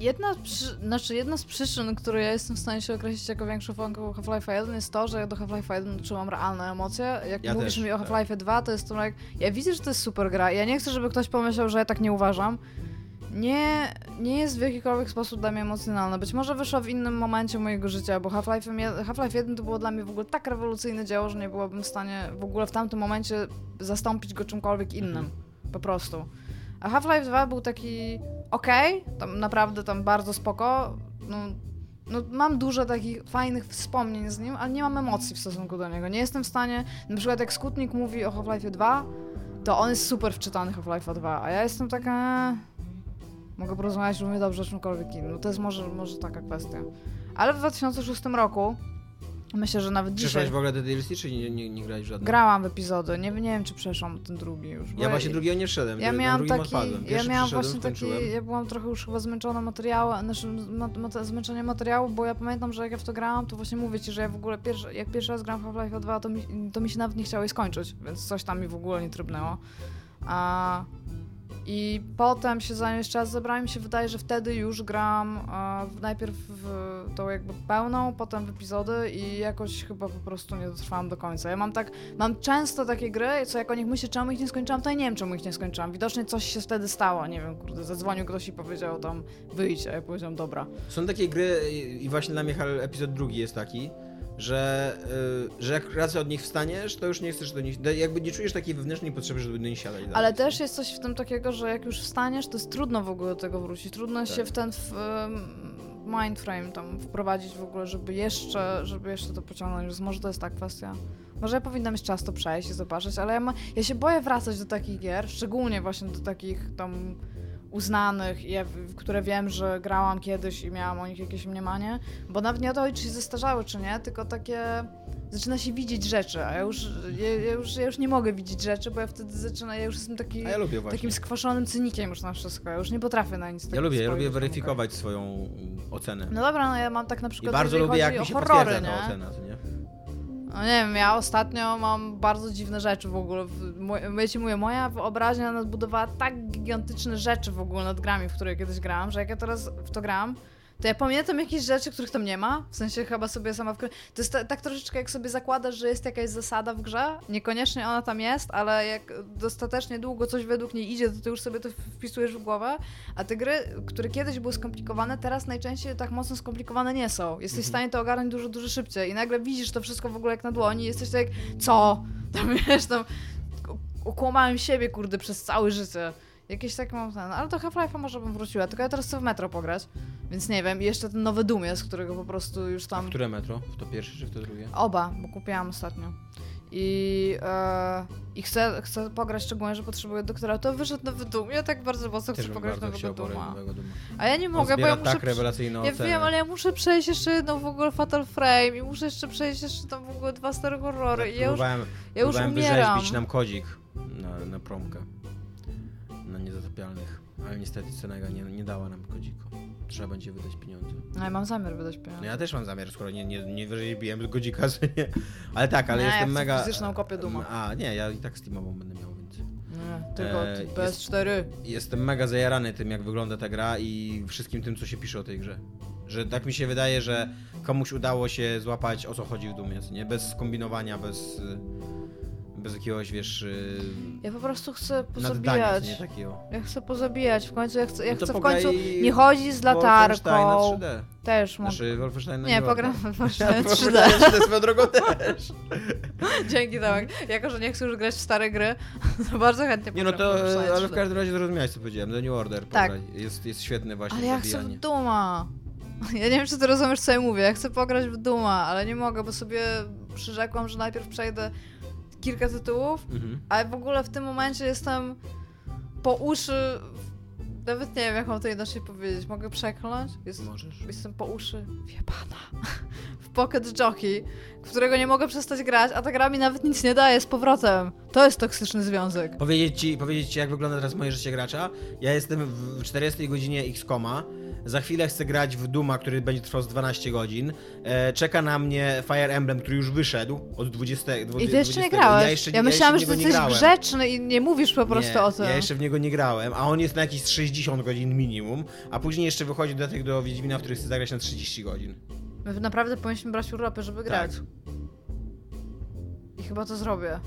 Jedna, przy, znaczy jedna z przyczyn, które ja jestem w stanie się określić jako większą fanką Half-Life 1 jest to, że ja do Half-Life 1 czułam realne emocje. Jak Ja mówisz też, mi o tak. Half-Life 2, to jest to jak... Ja widzę, że to jest super gra. Ja nie chcę, żeby ktoś pomyślał, że ja tak nie uważam. Nie, nie jest w jakikolwiek sposób dla mnie emocjonalna. Być może wyszła w innym momencie mojego życia, bo Half-Life Half 1 to było dla mnie w ogóle tak rewolucyjne dzieło, że nie byłabym w stanie w ogóle w tamtym momencie zastąpić go czymkolwiek innym. Po prostu. A Half-Life 2 był taki okej, tam naprawdę tam bardzo spoko. No, no, mam dużo takich fajnych wspomnień z nim, ale nie mam emocji w stosunku do niego. Nie jestem w stanie, na przykład jak Skutnik mówi o Half-Life 2, to on jest super wczytany Half-Life 2, a ja jestem taka... "Eh, Mogę porozmawiać równie dobrze o czymkolwiek innym. No To jest może, może taka kwestia. Ale w 2006 roku, myślę, że nawet dzisiaj... Przeszłaś w ogóle te DLC, czy nie, nie, nie grałeś w żadne? Grałam w epizody, nie, nie wiem czy przeszłam ten drugi już. Ja właśnie drugiego nie wszedłem. ja miałam taki, ja miałam właśnie taki, ja byłam trochę już chyba zmęczona materiałem, znaczy ma, zmęczenie materiału, bo ja pamiętam, że jak ja w to grałam, to właśnie mówię ci, że ja w ogóle pierwszy, jak pierwszy raz gram w Half-Life 2, to mi, to mi się nawet nie chciało jej skończyć, więc coś tam mi w ogóle nie trybnęło. A, I potem się za jeszcze raz zebrałem mi się wydaje, że wtedy już gram e, najpierw w tą jakby pełną, potem w epizody i jakoś chyba po prostu nie dotrwałam do końca. Ja mam tak, mam często takie gry, co jak o nich myślę, czemu ich nie skończyłam, to ja nie wiem, czemu ich nie skończyłam. Widocznie coś się wtedy stało, nie wiem, kurde, zadzwonił ktoś i powiedział tam wyjdź, a ja powiedziałam dobra. Są takie gry i właśnie dla mnie epizod drugi jest taki, że, y, że jak raz od nich wstaniesz, to już nie chcesz do nich, jakby nie czujesz takiej wewnętrznej potrzeby, żeby do nich siadać dalej. Ale też jest coś w tym takiego, że jak już wstaniesz, to jest trudno w ogóle do tego wrócić. Trudno Tak. się w ten w, mindframe tam wprowadzić w ogóle, żeby jeszcze, żeby jeszcze to pociągnąć. Więc może to jest ta kwestia. Może ja powinnam mieć czas to przejść i zobaczyć, ale ja, ma, ja się boję wracać do takich gier, szczególnie właśnie do takich tam uznanych, i ja, które wiem, że grałam kiedyś i miałam o nich jakieś mniemanie, bo nawet nie o to czy się zestarzały, czy nie, tylko takie zaczyna się widzieć rzeczy, a ja już, ja, ja już, ja już nie mogę widzieć rzeczy, bo ja wtedy zaczynam, ja już jestem taki, ja takim skwaszonym cynikiem już na wszystko, ja już nie potrafię na nic Ja lubię, ja lubię weryfikować swoją mm, ocenę. No dobra, no ja mam tak na I przykład, bardzo jeżeli lubię, jak mi się horrory, potwierdza ta nie? ocena, co nie? No nie wiem, ja ostatnio mam bardzo dziwne rzeczy w ogóle. Ja ci mówię, moja wyobraźnia nadbudowała tak gigantyczne rzeczy w ogóle nad grami, w które kiedyś grałam, że jak ja teraz w to gram, to ja pamiętam jakieś rzeczy, których tam nie ma. W sensie chyba sobie sama w To jest ta, tak troszeczkę jak sobie zakładasz, że jest jakaś zasada w grze. Niekoniecznie ona tam jest, ale jak dostatecznie długo coś według niej idzie, to ty już sobie to wpisujesz w głowę. A te gry, które kiedyś były skomplikowane, teraz najczęściej tak mocno skomplikowane nie są. Jesteś w stanie to ogarnąć dużo, dużo szybciej. I nagle widzisz to wszystko w ogóle jak na dłoni i jesteś tak, co? [laughs] Tam wiesz, tam ukłamałem siebie, kurde, przez całe życie. Jakieś takie mam ten, ale do Half-Life'a może bym wróciła, tylko ja teraz chcę w metro pograć, więc nie wiem. I jeszcze ten nowy Doom jest, którego po prostu już tam... Które metro? W to pierwsze czy w to drugie? Oba, bo kupiłam ostatnio. I, e, i chcę, chcę pograć szczególnie, że potrzebuję doktora, to wyszedł nowy Doom. Ja tak bardzo mocno chcę pograć nowego Dooma. nowego Duma. A ja nie mogę, bo ja muszę... tak rewelacyjną Ja ocenę. wiem, ale ja muszę przejść jeszcze jedną w ogóle Fatal Frame i muszę jeszcze przejść jeszcze tam w ogóle dwa stare horrory Tak, i ja już, ja już umieram. wyrzeźbić nam kodzik na, na promkę. Na niezatapialnych. Ale niestety Cenega nie, nie dała nam kodziku. Trzeba będzie wydać pieniądze. No ja mam zamiar wydać No pieniądze. ja też mam zamiar, skoro nie, nie, nie wyrzeźbiłem godzika, [laughs] że nie. Ale tak, ale Nie, ja jestem chcę mega... fizyczną kopię Duma. A, nie, ja i tak Steamową będę miał, więc... Nie, tylko E, PS4. Jestem mega zajarany tym, jak wygląda ta gra i wszystkim tym, co się pisze o tej grze. Że tak mi się wydaje, że komuś udało się złapać, o co chodzi w Dumie, nie? Bez kombinowania, bez... Bez jakiegoś, wiesz... y, Ja po prostu chcę pozabijać. nie takiego. Ja chcę pozabijać. W końcu ja chcę, ja No chcę w końcu nie chodzić z latarką. 3D. Też mogę. Znaczy Wolfenstein na Nie, pogram [laughs] Wolfenstein 3D. Wolfenstein 3D swoją drogą też. [laughs] Dzięki Tomek. Jako, że nie chcę już grać w stare gry, [laughs] to bardzo chętnie Nie no to, Wolfenstein ale w 3D. każdym razie zrozumiałeś co powiedziałem, The New Order, Tak. Jest, jest świetny właśnie Ale ja chcę w Duma. Ja nie wiem, czy ty rozumiesz, co ja mówię. Ja chcę pograć w Duma, ale nie mogę, bo sobie przyrzekłam, że najpierw przejdę kilka tytułów, Mhm. ale w ogóle w tym momencie jestem po uszy... Nawet nie wiem, jak mam to inaczej powiedzieć. Mogę przekląć? Jest, Możesz. Jestem po uszy wiebana [laughs] w Pocket Jockey, którego nie mogę przestać grać, a ta gra mi nawet nic nie daje z powrotem. To jest toksyczny związek. Powiedzieć ci, powiedzieć ci, jak wygląda teraz moje życie gracza. Ja jestem w 40 godzinie X-Koma. Za chwilę chcę grać w Duma, który będzie trwał z 12 godzin. E, czeka na mnie Fire Emblem, który już wyszedł od 20. 20 I ty jeszcze nie 20. grałeś. Ja, jeszcze, ja myślałam, jeszcze że ty nie jesteś grzeczny i nie mówisz po prostu nie, o tym. Ja jeszcze w niego nie grałem, a on jest na jakieś 60 godzin minimum, a później jeszcze wychodzi do tych do Wiedźmina, w których chcę zagrać na 30 godzin. My naprawdę powinniśmy brać urlopy, żeby grać. Tak. I chyba to zrobię.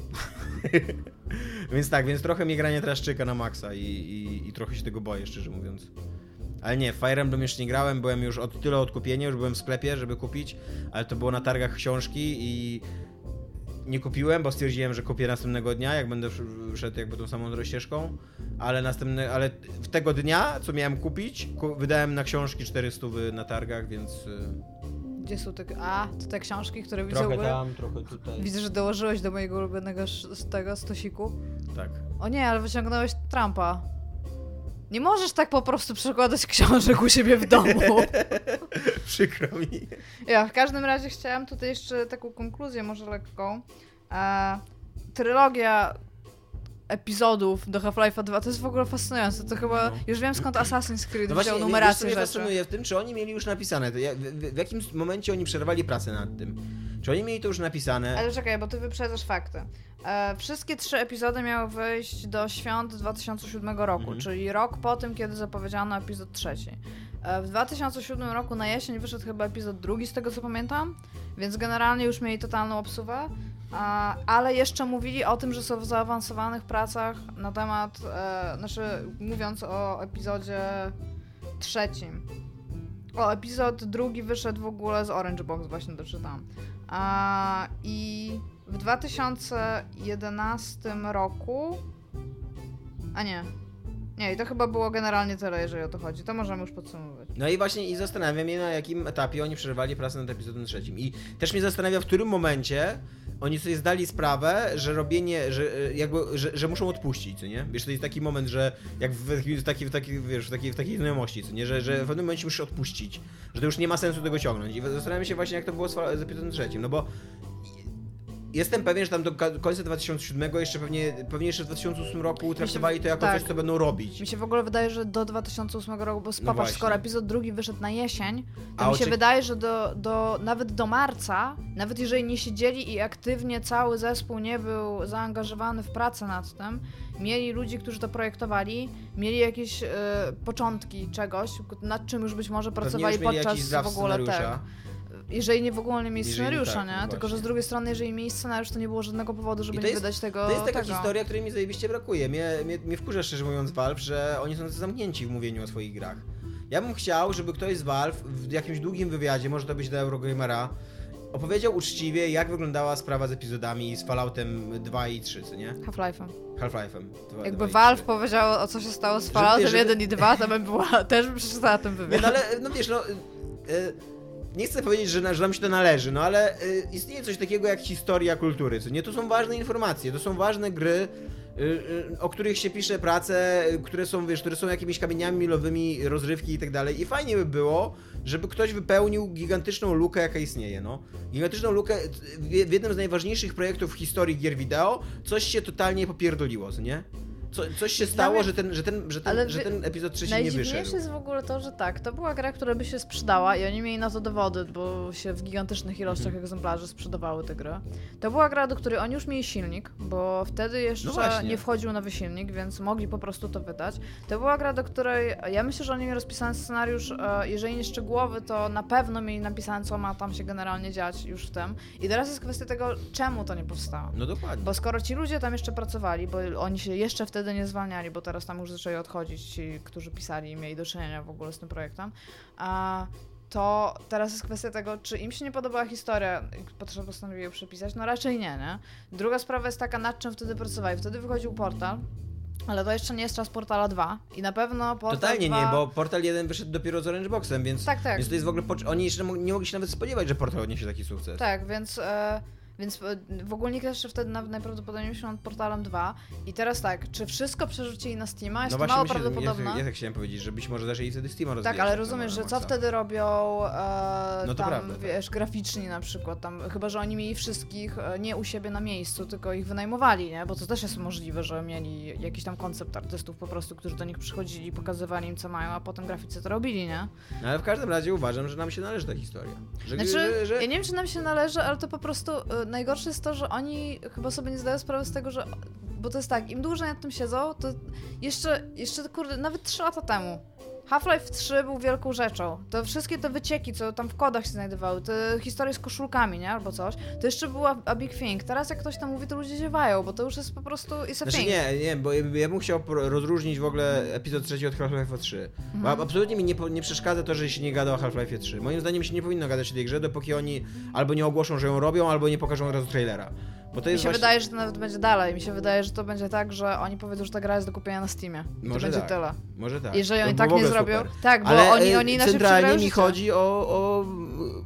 [laughs] Więc tak, więc trochę mnie granie teraz czyka na maksa i, i, i trochę się tego boję, szczerze mówiąc. Ale nie, Fire Emblem jeszcze nie grałem, byłem już od tyle odkupienia, już byłem w sklepie, żeby kupić, ale to było na targach książki i nie kupiłem, bo stwierdziłem, że kupię następnego dnia, jak będę sz- szedł jakby tą samą ścieżką, ale następny, ale w tego dnia, co miałem kupić, ku, wydałem na książki 400 na targach, więc y, Gdzie są te... A, to te książki, które widzę trochę tam, trochę tutaj. Widzę, że dołożyłeś do mojego ulubionego z tego stosiku. Tak. O nie, ale wyciągnąłeś Trumpa. Nie możesz tak po prostu przekładać książek u siebie w domu. [laughs] Przykro mi. Ja w każdym razie chciałam tutaj jeszcze taką konkluzję, może lekką. E, trylogia epizodów do Half-Life'a 2 to jest w ogóle fascynujące. To chyba No. już wiem skąd Assassin's Creed No wziął właśnie, numerację wiesz, co mnie rzeczy. fascynuje w tym, czy oni mieli już napisane, to ja, w, w, w jakim momencie oni przerwali pracę nad tym? Czy oni mieli to już napisane? Ale czekaj, bo ty wyprzedzasz fakty. E, wszystkie trzy epizody miały wyjść do świąt 2007 roku, Mhm. czyli rok po tym, kiedy zapowiedziano epizod trzeci. E, w 2007 roku na jesień wyszedł chyba epizod drugi, z tego co pamiętam, więc generalnie już mieli totalną obsuwę, ale jeszcze mówili o tym, że są w zaawansowanych pracach na temat, e, znaczy mówiąc o epizodzie trzecim. O, epizod drugi wyszedł w ogóle z Orange Box, właśnie doczytałam. I w 2011 roku. A nie. Nie, i to chyba było generalnie tyle, jeżeli o to chodzi. To możemy już podsumować. No i właśnie i zastanawiam się, na jakim etapie oni przerwali pracę nad epizodem trzecim. I też mnie zastanawia, w którym momencie oni sobie zdali sprawę, że robienie, że e, jakby, że, że muszą odpuścić, co nie? Wiesz, to jest taki moment, że jak w, taki, w, taki, wiesz, w, takiej, w takiej znajomości, co nie? Że, że w pewnym momencie musisz odpuścić, że to już nie ma sensu tego ciągnąć. I zastanawiam się właśnie, jak to było z, z trzecim, no bo Jestem pewien, że tam do końca 2007 jeszcze pewnie, pewnie jeszcze w 2008 roku traktowali to jako tak. coś, co będą robić. Mi się w ogóle wydaje, że do 2008 roku, bo No popatrz, właśnie. skoro epizod drugi wyszedł na jesień, to A mi się oczy- wydaje, że do, do, nawet do marca, nawet jeżeli nie siedzieli i aktywnie cały zespół nie był zaangażowany w pracę nad tym, mieli ludzi, którzy to projektowali, mieli jakieś e, początki czegoś, nad czym już być może pracowali podczas w ogóle scenariusza. Jeżeli nie w ogóle nie mieli scenariusza, tak, nie? właśnie. Tylko, że z drugiej strony, jeżeli mieli scenariusz, to nie było żadnego powodu, żeby I to nie jest- wydać tego. To jest taka tego. historia, której mi zajebiście brakuje. Mnie, mnie, mnie wkurza szczerze mówiąc Valve, że oni są zamknięci w mówieniu o swoich grach. Ja bym chciał, żeby ktoś z Valve w jakimś długim wywiadzie, może to być dla Eurogamera, opowiedział uczciwie, jak wyglądała sprawa z epizodami z Falloutem 2 i 3, co nie? Half-Life'em. Half-Life'em. Jakby Valve trzy. powiedziało, o co się stało z Żeby- Falloutem żeby- 1 i 2, to bym była, [laughs] też bym przeczytała ten wywiad. no ale, no wiesz, no... y, y, nie chcę powiedzieć, że, że nam się to należy, no ale y, istnieje coś takiego jak historia kultury, co nie? To są ważne informacje, to są ważne gry, y, y, o których się pisze prace, y, które są, wiesz, które są jakimiś kamieniami milowymi, rozrywki i tak dalej. I fajnie by było, żeby ktoś wypełnił gigantyczną lukę, jaka istnieje, no. Gigantyczną lukę y, w, w jednym z najważniejszych projektów w historii gier wideo, coś się totalnie popierdoliło, co nie? Co, coś się stało, mnie- że ten, że ten, że Ale ten, że wy- ten epizod trzeci nie Najdziwniejsze wyszedł. jest w ogóle to, że tak, to była gra, która by się sprzedała i oni mieli na to dowody, bo się w gigantycznych ilościach Mhm. egzemplarzy sprzedawały te gry. To była gra, do której oni już mieli silnik, bo wtedy jeszcze No nie wchodził nowy silnik, więc mogli po prostu to wydać. To była gra, do której ja myślę, że oni mieli rozpisany scenariusz, e, jeżeli nie szczegółowy, to na pewno mieli napisane, co ma tam się generalnie dziać już w tym. I teraz jest kwestia tego, czemu to nie powstało. No dokładnie. Bo skoro ci ludzie tam jeszcze pracowali, bo oni się jeszcze wtedy nie zwalniali, bo teraz tam już zaczęli odchodzić ci, którzy pisali i mieli do czynienia w ogóle z tym projektem, a to teraz jest kwestia tego, czy im się nie podobała historia i potrzeba postanowili ją przepisać? No raczej nie, nie? Druga sprawa jest taka, nad czym wtedy pracowali. Wtedy wychodził portal, ale to jeszcze nie jest czas Portala 2 i na pewno Portal Totalnie 2... nie, bo Portal 1 wyszedł dopiero z Orange Boxem, więc, Tak, tak. więc to jest w ogóle. Oni jeszcze nie mogli się nawet spodziewać, że Portal odniesie taki sukces. Tak, więc, e, więc e, w ogóle jeszcze wtedy najprawdopodobniej myślał nad portalem 2. I teraz tak, czy wszystko przerzucili na Steama? Jest no to mało prawdopodobne. ja, ja tak chciałem powiedzieć, że być może zaczęli wtedy Steam rozwijać. tak, ale tak rozumiesz, że na co maksa. wtedy robią e, No to tam, prawda, tak. wiesz, graficzni na przykład, tam, chyba, że oni mieli wszystkich e, nie u siebie na miejscu, tylko ich wynajmowali, nie? Bo to też jest możliwe, że mieli jakiś tam koncept artystów po prostu, którzy do nich przychodzili, pokazywali im co mają, a potem graficy to robili, nie? No, ale w każdym razie uważam, że nam się należy ta historia. Że, Znaczy, że, że... ja nie wiem, czy nam się należy, ale to po prostu y, najgorsze jest to, że oni chyba sobie nie zdają sprawy z tego, że. Bo to jest tak, im dłużej nad tym siedzą, to jeszcze, jeszcze kurde, nawet 3 lata temu. Half-Life 3 był wielką rzeczą. To wszystkie te wycieki, co tam w kodach się znajdowały, te historie z koszulkami, nie? Albo coś, to jeszcze była a big thing. Teraz jak ktoś tam mówi, to ludzie ziewają, bo to już jest po prostu it's a Znaczy thing. nie, nie, bo ja, ja bym chciał pro- rozróżnić w ogóle epizod trzeci od Half-Life 3. Bo Mhm. absolutnie mi nie, po- nie przeszkadza to, że się nie gada o Half-Life 3. Moim zdaniem się nie powinno gadać o tej grze, dopóki oni albo nie ogłoszą, że ją robią, albo nie pokażą od razu trailera. Bo to Mi jest się właśnie... wydaje, że to nawet będzie dalej. Mi się wydaje, że to będzie tak, że oni powiedzą, że ta gra jest do kupienia na Steamie. I to Może będzie tak. tyle. Może tak. Jeżeli To oni tak nie zrobią. super. Tak, bo Ale oni, e, oni inaczej centralnie mi życie. chodzi o, o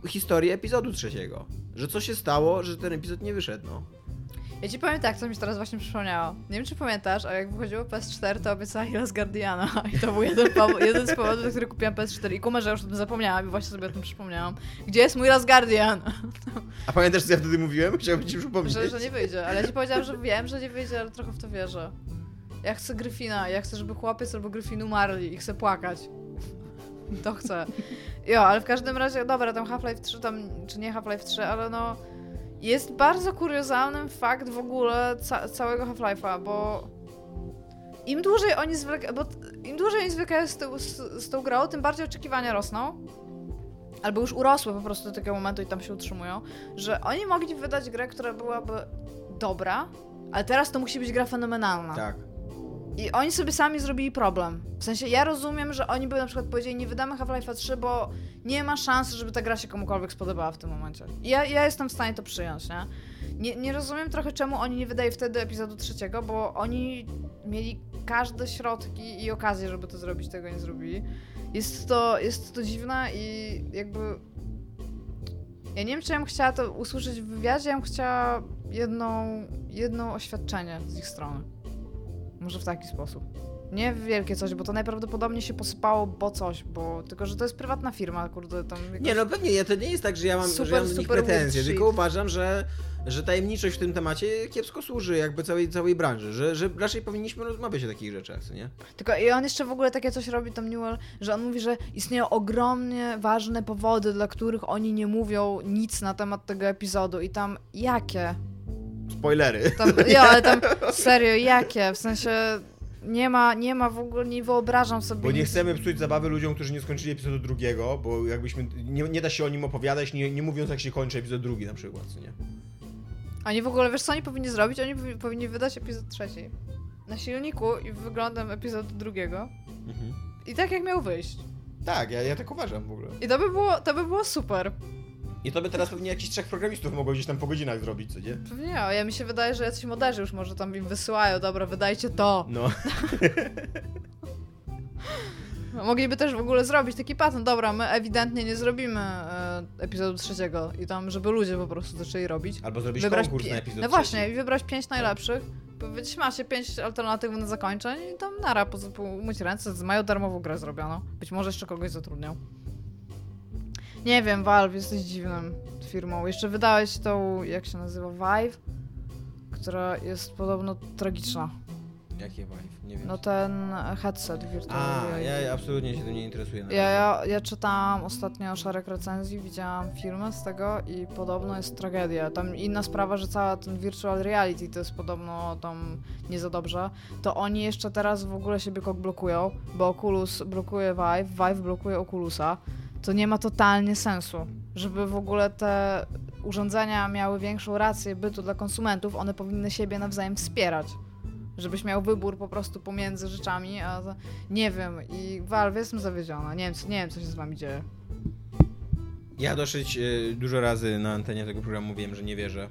historię epizodu trzeciego. Że co się stało, że ten epizod nie wyszedł, no. Ja ci powiem tak, co mi się teraz właśnie przypomniało. Nie wiem, czy pamiętasz, ale jak wychodziło PS4, to obiecała Last Guardiana. [laughs] I to był jeden, jeden z powodów, dla których kupiłam PS4. I kumę, że już o tym zapomniałam i właśnie sobie o tym przypomniałam. Gdzie jest mój Last Guardian? A pamiętasz, co ja wtedy mówiłem? Chciałbym ci przypomnieć. że, że nie wyjdzie. Ale ja ci powiedziałam, że wiem, że nie wyjdzie, ale trochę w to wierzę. Ja chcę Gryfina. Ja chcę, żeby chłopiec albo Gryfin umarli i chcę płakać. To chcę. Jo, ale w każdym razie, dobra, tam Half-Life 3, tam, czy nie Half-Life 3, ale no... Jest bardzo kuriozalnym fakt w ogóle ca całego Half-Life'a, bo im dłużej oni zwlekają, bo im dłużej oni zwlekają z, z, z tą grą, tym bardziej oczekiwania rosną. Albo już urosły po prostu do takiego momentu i tam się utrzymują, że oni mogli wydać grę, która byłaby dobra, ale teraz to musi być gra fenomenalna. Tak. I oni sobie sami zrobili problem. W sensie ja rozumiem, że oni by na przykład powiedzieli, nie wydamy Half-Life'a 3, bo nie ma szans, żeby ta gra się komukolwiek spodobała w tym momencie. Ja, ja jestem w stanie to przyjąć, nie? nie? Nie rozumiem trochę, czemu oni nie wydają wtedy epizodu trzeciego, bo oni mieli każde środki i okazje, żeby to zrobić, tego nie zrobili. Jest to, jest to dziwne i jakby... Ja nie wiem, czy ja bym chciała to usłyszeć w wywiadzie, ja bym chciała jedną, jedno oświadczenie z ich strony. Może w taki sposób. Nie wielkie coś, bo to najprawdopodobniej się posypało, bo coś, bo tylko, że to jest prywatna firma, kurde, tam... jakoś- Nie, no pewnie, ja to nie jest tak, że ja mam, Super, że ja mam do nich pretensje, tylko uważam, że, że tajemniczość w tym temacie kiepsko służy jakby całej, całej branży, że, że raczej powinniśmy rozmawiać o takich rzeczach, nie? Tylko i on jeszcze w ogóle takie coś robi, tam Newell, że on mówi, że istnieją ogromnie ważne powody, dla których oni nie mówią nic na temat tego epizodu i tam jakie? Spoilery. Tam, ja, ale tam [laughs] serio, jakie? W sensie nie ma, nie ma w ogóle, nie wyobrażam sobie Bo nie nic. chcemy psuć zabawy ludziom, którzy nie skończyli epizodu drugiego, bo jakbyśmy, nie, nie da się o nim opowiadać, nie, nie mówiąc jak się kończy epizod drugi na przykład, co nie? Oni w ogóle, wiesz co oni powinni zrobić? Oni powi- powinni wydać epizod trzeci. Na silniku i wyglądem epizodu drugiego. Mhm. I tak jak miał wyjść. Tak, ja, ja tak uważam w ogóle. I to by było, to by było super. I to by teraz pewnie jakiś trzech programistów mogło gdzieś tam po godzinach zrobić, co nie? Pewnie nie, ja mi się wydaje, że jacyś moderzy już może tam im wysyłają, dobra, wydajcie to. No. [laughs] No, Mogliby też w ogóle zrobić taki patent. Dobra, my ewidentnie nie zrobimy e, epizodu trzeciego i tam, żeby ludzie po prostu zaczęli robić. Albo zrobić Wybrać konkurs na epizod No właśnie, trzeci. i wybrać pięć najlepszych. Powiedzieć, macie pięć alternatywnych zakończeń i tam nara, po prostu umyć ręce, mają darmową grę zrobioną. Być może jeszcze kogoś zatrudnią. Nie wiem, Valve, jesteś dziwnym firmą. Jeszcze wydałeś tą, jak się nazywa, Vive, która jest podobno tragiczna. Jakie Vive? Nie wiem. No ten headset wirtualny. A, ja, absolutnie się tym nie interesuję. Ja, ja, ja czytałam ostatnio szereg recenzji, widziałam filmy z tego i podobno jest tragedia. Tam inna sprawa, że cała ten virtual reality to jest podobno tam nie za dobrze. To oni jeszcze teraz w ogóle siebie kok blokują, bo Oculus blokuje Vive, Vive blokuje Oculusa. To nie ma totalnie sensu, żeby w ogóle te urządzenia miały większą rację bytu dla konsumentów, one powinny siebie nawzajem wspierać. Żebyś miał wybór po prostu pomiędzy rzeczami, a nie wiem, i Valve jestem zawiedziona. Nie wiem, co, nie wiem, co się z wami dzieje. Ja dosyć y, dużo razy na antenie tego programu mówiłem, że nie wierzę.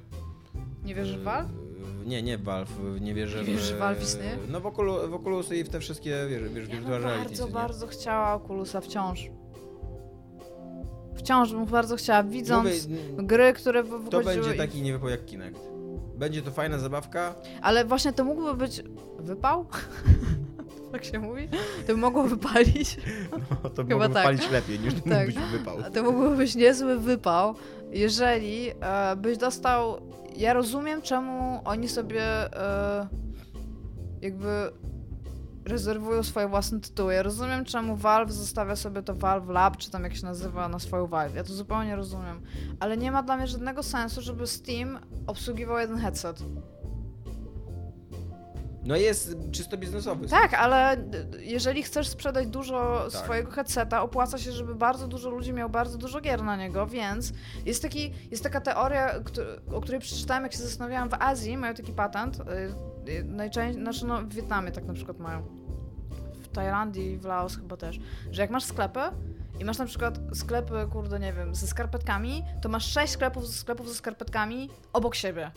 Nie wierzysz w Y, Valve? w- Nie, nie w Valve, nie wierzę Nie w... wierzysz, że Valve istnieje? No w, Oculu, w Oculusy i w te wszystkie, wiesz, wiesz Ja virtual reality. bardzo, bardzo chciała Oculusa wciąż. Wciąż bym bardzo chciała, widząc Mówię, gry, które w- to będzie i- taki niewypał jak Kinect. Będzie to fajna zabawka, Ale właśnie to mógłby być... Wypał? [laughs] tak się mówi? To by mogło wypalić. [laughs] no, to Chyba mogłoby tak. palić lepiej niż Tak. być wypał. To mógłby być niezły wypał, jeżeli e, byś dostał. Ja rozumiem, czemu oni sobie e, jakby rezerwują swoje własne tytuły. Ja rozumiem, czemu Valve zostawia sobie to Valve Lab, czy tam jak się nazywa, na swoją Valve. Ja to zupełnie rozumiem. Ale nie ma dla mnie żadnego sensu, żeby Steam obsługiwał jeden headset. No jest czysto biznesowy. Tak, ale jeżeli chcesz sprzedać dużo Tak. swojego headseta, opłaca się, żeby bardzo dużo ludzi miał bardzo dużo gier na niego, więc jest, taki, jest taka teoria, o której przeczytałem, jak się zastanawiałam w Azji, mają taki patent, y, najczęściej, znaczy no w Wietnamie tak na przykład mają, w Tajlandii, w Laos chyba też, że jak masz sklepy i masz na przykład sklepy, kurde, nie wiem, ze skarpetkami, to masz sześć sklepów, sklepów ze skarpetkami obok siebie.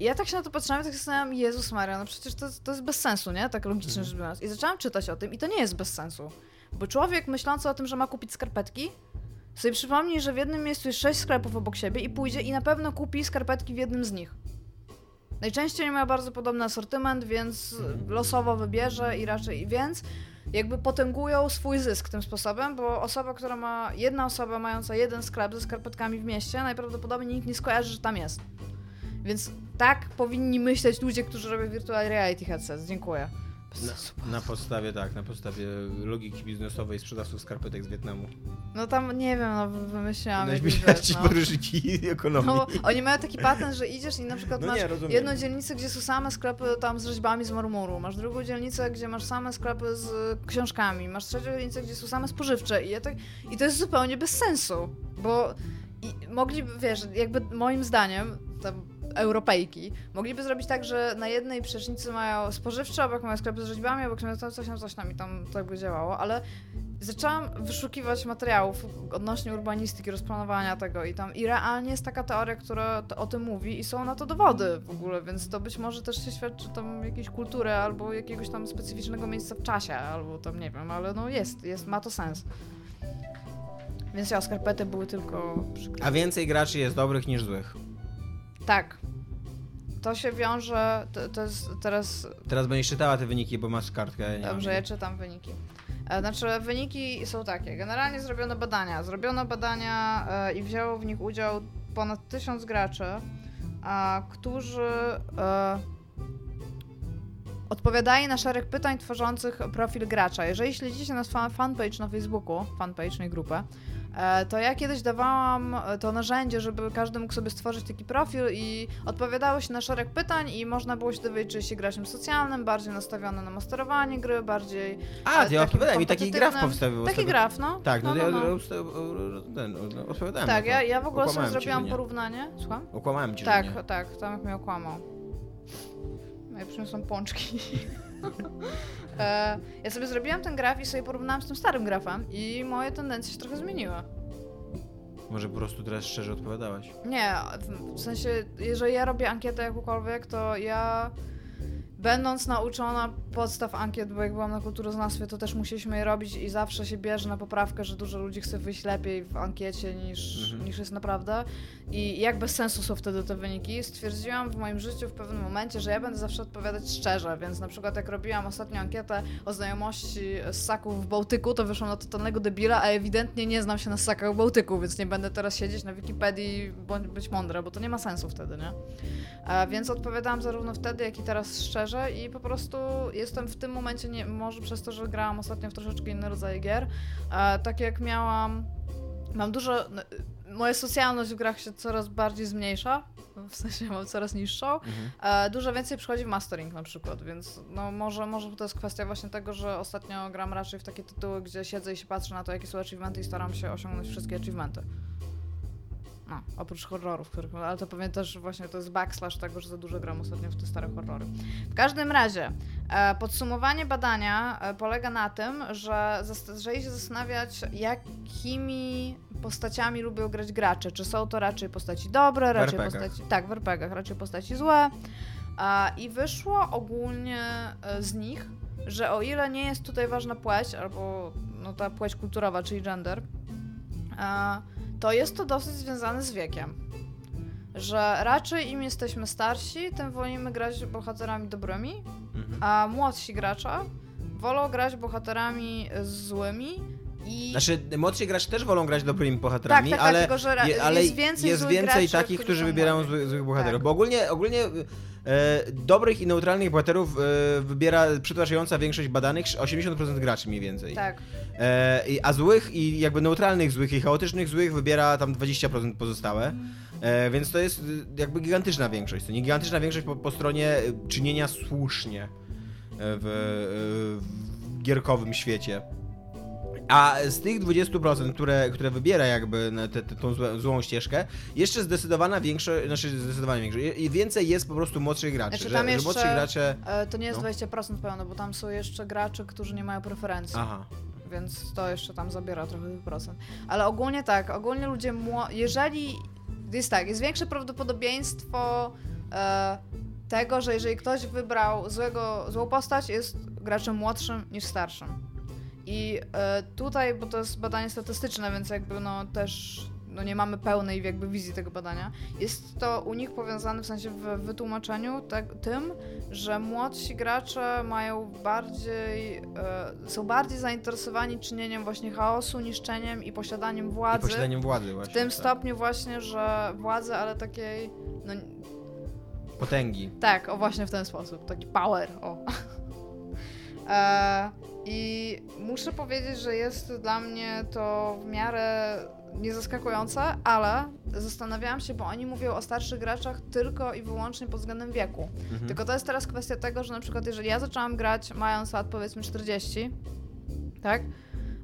I ja tak się na to patrzyłam i tak zastanawiam, Jezus Maria, no przecież to, to jest bez sensu, nie? Tak logicznie Mhm. rzecz biorąc. I zaczęłam czytać o tym i to nie jest bez sensu. Bo człowiek myślący o tym, że ma kupić skarpetki, sobie przypomni, że w jednym miejscu jest sześć sklepów obok siebie i pójdzie i na pewno kupi skarpetki w jednym z nich. Najczęściej mają bardzo podobny asortyment, więc losowo wybierze i raczej, więc jakby potęgują swój zysk tym sposobem, bo osoba, która ma, jedna osoba mająca jeden sklep ze skarpetkami w mieście, najprawdopodobniej nikt nie skojarzy, że tam jest. Więc tak powinni myśleć ludzie, którzy robią virtual reality headsets. Dziękuję. Na, na podstawie, tak, na podstawie logiki biznesowej sprzedawców skarpetek z Wietnamu. No tam nie wiem, no wy- wymyśliłam Będziesz jakąś myśleć rzecz, ci no. podróżniki [laughs] ekonomii. No, oni mają taki patent, że idziesz i na przykład No masz nie, jedną dzielnicę, gdzie są same sklepy tam z rzeźbami z marmuru, masz drugą dzielnicę, gdzie masz same sklepy z książkami, masz trzecią dzielnicę, gdzie są same spożywcze i, ja tak, i to jest zupełnie bez sensu, bo i mogliby, wiesz, jakby moim zdaniem, tam Europejki, mogliby zrobić tak, że na jednej przecznicy mają spożywcze, obok mają sklepy z rzeźbami, obok mają coś tam, coś tam i tam tak by działało, ale zaczęłam wyszukiwać materiałów odnośnie urbanistyki, rozplanowania tego i tam i realnie jest taka teoria, która o tym mówi i są na to dowody w ogóle, więc to być może też się świadczy tam jakiejś kultury albo jakiegoś tam specyficznego miejsca w czasie, albo tam nie wiem, ale no jest, jest ma to sens. Więc ja, skarpety były tylko przykre. A więcej graczy jest dobrych niż złych. Tak. To się wiąże, to, to jest teraz Teraz będziesz czytała te wyniki, bo masz kartkę. ja Dobrze, ja czytam wyniki. E, Znaczy, wyniki są takie. Generalnie zrobiono badania. Zrobiono badania e, i wzięło w nich udział ponad tysiąc graczy, którzy e, odpowiadali na szereg pytań tworzących profil gracza. Jeżeli śledzicie nas fan, fanpage na Facebooku, fanpage, nie grupę, to ja kiedyś dawałam e, to narzędzie, żeby każdy mógł sobie stworzyć taki profil i odpowiadało się na szereg pytań i można było się dowiedzieć, czy jest się graczem socjalnym, bardziej nastawiony na masterowanie gry, bardziej A, ty takim opowiadaj mi taki graf powstawił. Taki graf, no. Tak, no, no, ja no, no. ten, no, odpowiadałem Tak, ja, ja w ogóle sobie zrobiłam porównanie. Słucham? Okłamałem cię, Tak, tak, Tomek mnie okłamał. Ja przyniosłam pączki. [laughs] [laughs] e, ja sobie zrobiłam ten graf i sobie porównałam z tym starym grafem i moje tendencje się trochę zmieniły. Może po prostu teraz szczerze odpowiadałaś. Nie, w, w sensie, jeżeli ja robię ankietę jakąkolwiek, to ja będąc nauczona podstaw ankiet, bo jak byłam na kulturoznawstwie, to też musieliśmy je robić i zawsze się bierze na poprawkę, że dużo ludzi chce wyjść lepiej w ankiecie niż, Mhm. niż jest naprawdę. I jak bez sensu są wtedy te wyniki, stwierdziłam w moim życiu w pewnym momencie, że ja będę zawsze odpowiadać szczerze, więc na przykład jak robiłam ostatnią ankietę o znajomości ssaków w Bałtyku, to wyszłam na totalnego debila, a ewidentnie nie znam się na ssakach w Bałtyku, więc nie będę teraz siedzieć na Wikipedii bądź być mądra, bo to nie ma sensu wtedy, nie? A więc odpowiadałam zarówno wtedy, jak i teraz szczerze i po prostu jestem w tym momencie, nie, może przez to, że grałam ostatnio w troszeczkę inny rodzaj gier, e, tak jak miałam, mam dużo, no, moja socjalność w grach się coraz bardziej zmniejsza, w sensie mam coraz niższą, Mhm. e, dużo więcej przychodzi w mastering na przykład, więc no może, może to jest kwestia właśnie tego, że ostatnio gram raczej w takie tytuły, gdzie siedzę i się patrzę na to, jakie są achievementy i staram się osiągnąć wszystkie achievementy. No, oprócz horrorów, których, ale to pewnie też właśnie to jest backslash tego, że za dużo gram ostatnio w te stare horrory. W każdym razie, e, podsumowanie badania e, polega na tym, że zaczęli się zastanawiać, jakimi postaciami lubią grać gracze. Czy są to raczej postaci dobre, raczej postaci... Tak, w RPGach, raczej postaci złe. A, I wyszło ogólnie e, z nich, że o ile nie jest tutaj ważna płeć, albo no, ta płeć kulturowa, czyli gender, to jest to dosyć związane z wiekiem. Że raczej im jesteśmy starsi, tym wolimy grać bohaterami dobrymi, Mhm. a młodsi gracze wolą grać bohaterami złymi i Znaczy, młodsi gracze też wolą grać dobrymi tak, bohaterami, tak, tak, ale, tylko że ra- je- ale jest więcej, jest więcej graczy, takich, którzy wybierają złych, bohaterów. Tak. Bo ogólnie, ogólnie e, dobrych i neutralnych bohaterów e, wybiera przytłaczająca większość badanych, 80% graczy mniej więcej. Tak, E, a złych i jakby neutralnych złych i chaotycznych złych wybiera tam 20% pozostałe. E, więc to jest y, jakby gigantyczna większość. To nie gigantyczna większość po, po stronie y, czynienia słusznie e, w, e, w gierkowym świecie. A z tych 20%, które, które wybiera jakby tę tę- tą złą, złą ścieżkę, jeszcze zdecydowana większość, znaczy zdecydowanie większość, i więcej jest po prostu młodszych graczy. Znaczy, że, tam że jeszcze- młodsi gracze... E, to nie jest No. 20% pełno, bo tam są jeszcze gracze, którzy nie mają preferencji. Aha. więc to jeszcze tam zabiera trochę procent. Ale ogólnie tak, ogólnie ludzie, mło- jeżeli jest tak, jest większe prawdopodobieństwo e, tego, że jeżeli ktoś wybrał złego, złą postać, jest graczem młodszym niż starszym. I e, tutaj, bo to jest badanie statystyczne, więc jakby no też no nie mamy pełnej jakby wizji tego badania, jest to u nich powiązane w sensie w wytłumaczeniu tak, tym, że młodsi gracze mają bardziej, e, są bardziej zainteresowani czynieniem właśnie chaosu, niszczeniem i posiadaniem I władzy. posiadaniem władzy w właśnie. tym tak. stopniu właśnie, że władzy, ale takiej, no Potęgi. tak, o właśnie w ten sposób, taki power, o. E, I muszę powiedzieć, że jest dla mnie to w miarę niezaskakujące, ale zastanawiałam się, bo oni mówią o starszych graczach tylko i wyłącznie pod względem wieku. Mhm. Tylko to jest teraz kwestia tego, że na przykład jeżeli ja zaczęłam grać mając lat powiedzmy 40, tak?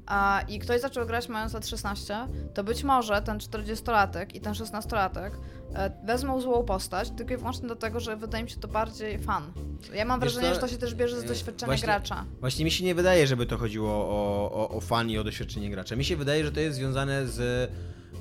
A, I ktoś zaczął grać mając lat 16, to być może ten 40-latek i ten 16-latek e, wezmą złą postać tylko i wyłącznie dlatego, że wydaje mi się to bardziej fan. Ja mam wrażenie, co, że to się też bierze z e, doświadczenia właśnie- gracza. Właśnie mi się nie wydaje, żeby to chodziło o, o, o fan i o doświadczenie gracza. Mi się wydaje, że to jest związane z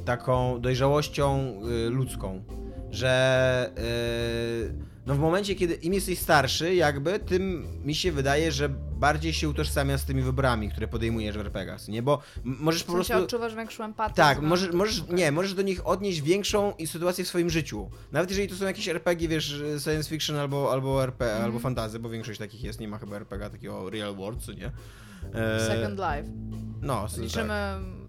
taką dojrzałością y, ludzką, że y, no w momencie, kiedy im jesteś starszy, jakby, tym mi się wydaje, że bardziej się utożsamia z tymi wyborami, które podejmujesz w RPGach, nie? Bo możesz W po sensie prostu... odczuwasz większą empatię. Tak, możesz, możesz, nie, możesz do nich odnieść większą sytuację w swoim życiu. Nawet jeżeli to są jakieś RPG, wiesz, science fiction albo, albo RP, Mhm. albo fantazy, bo większość takich jest, nie ma chyba RPG takiego real world, co nie? E, Second Life. No, Liczymy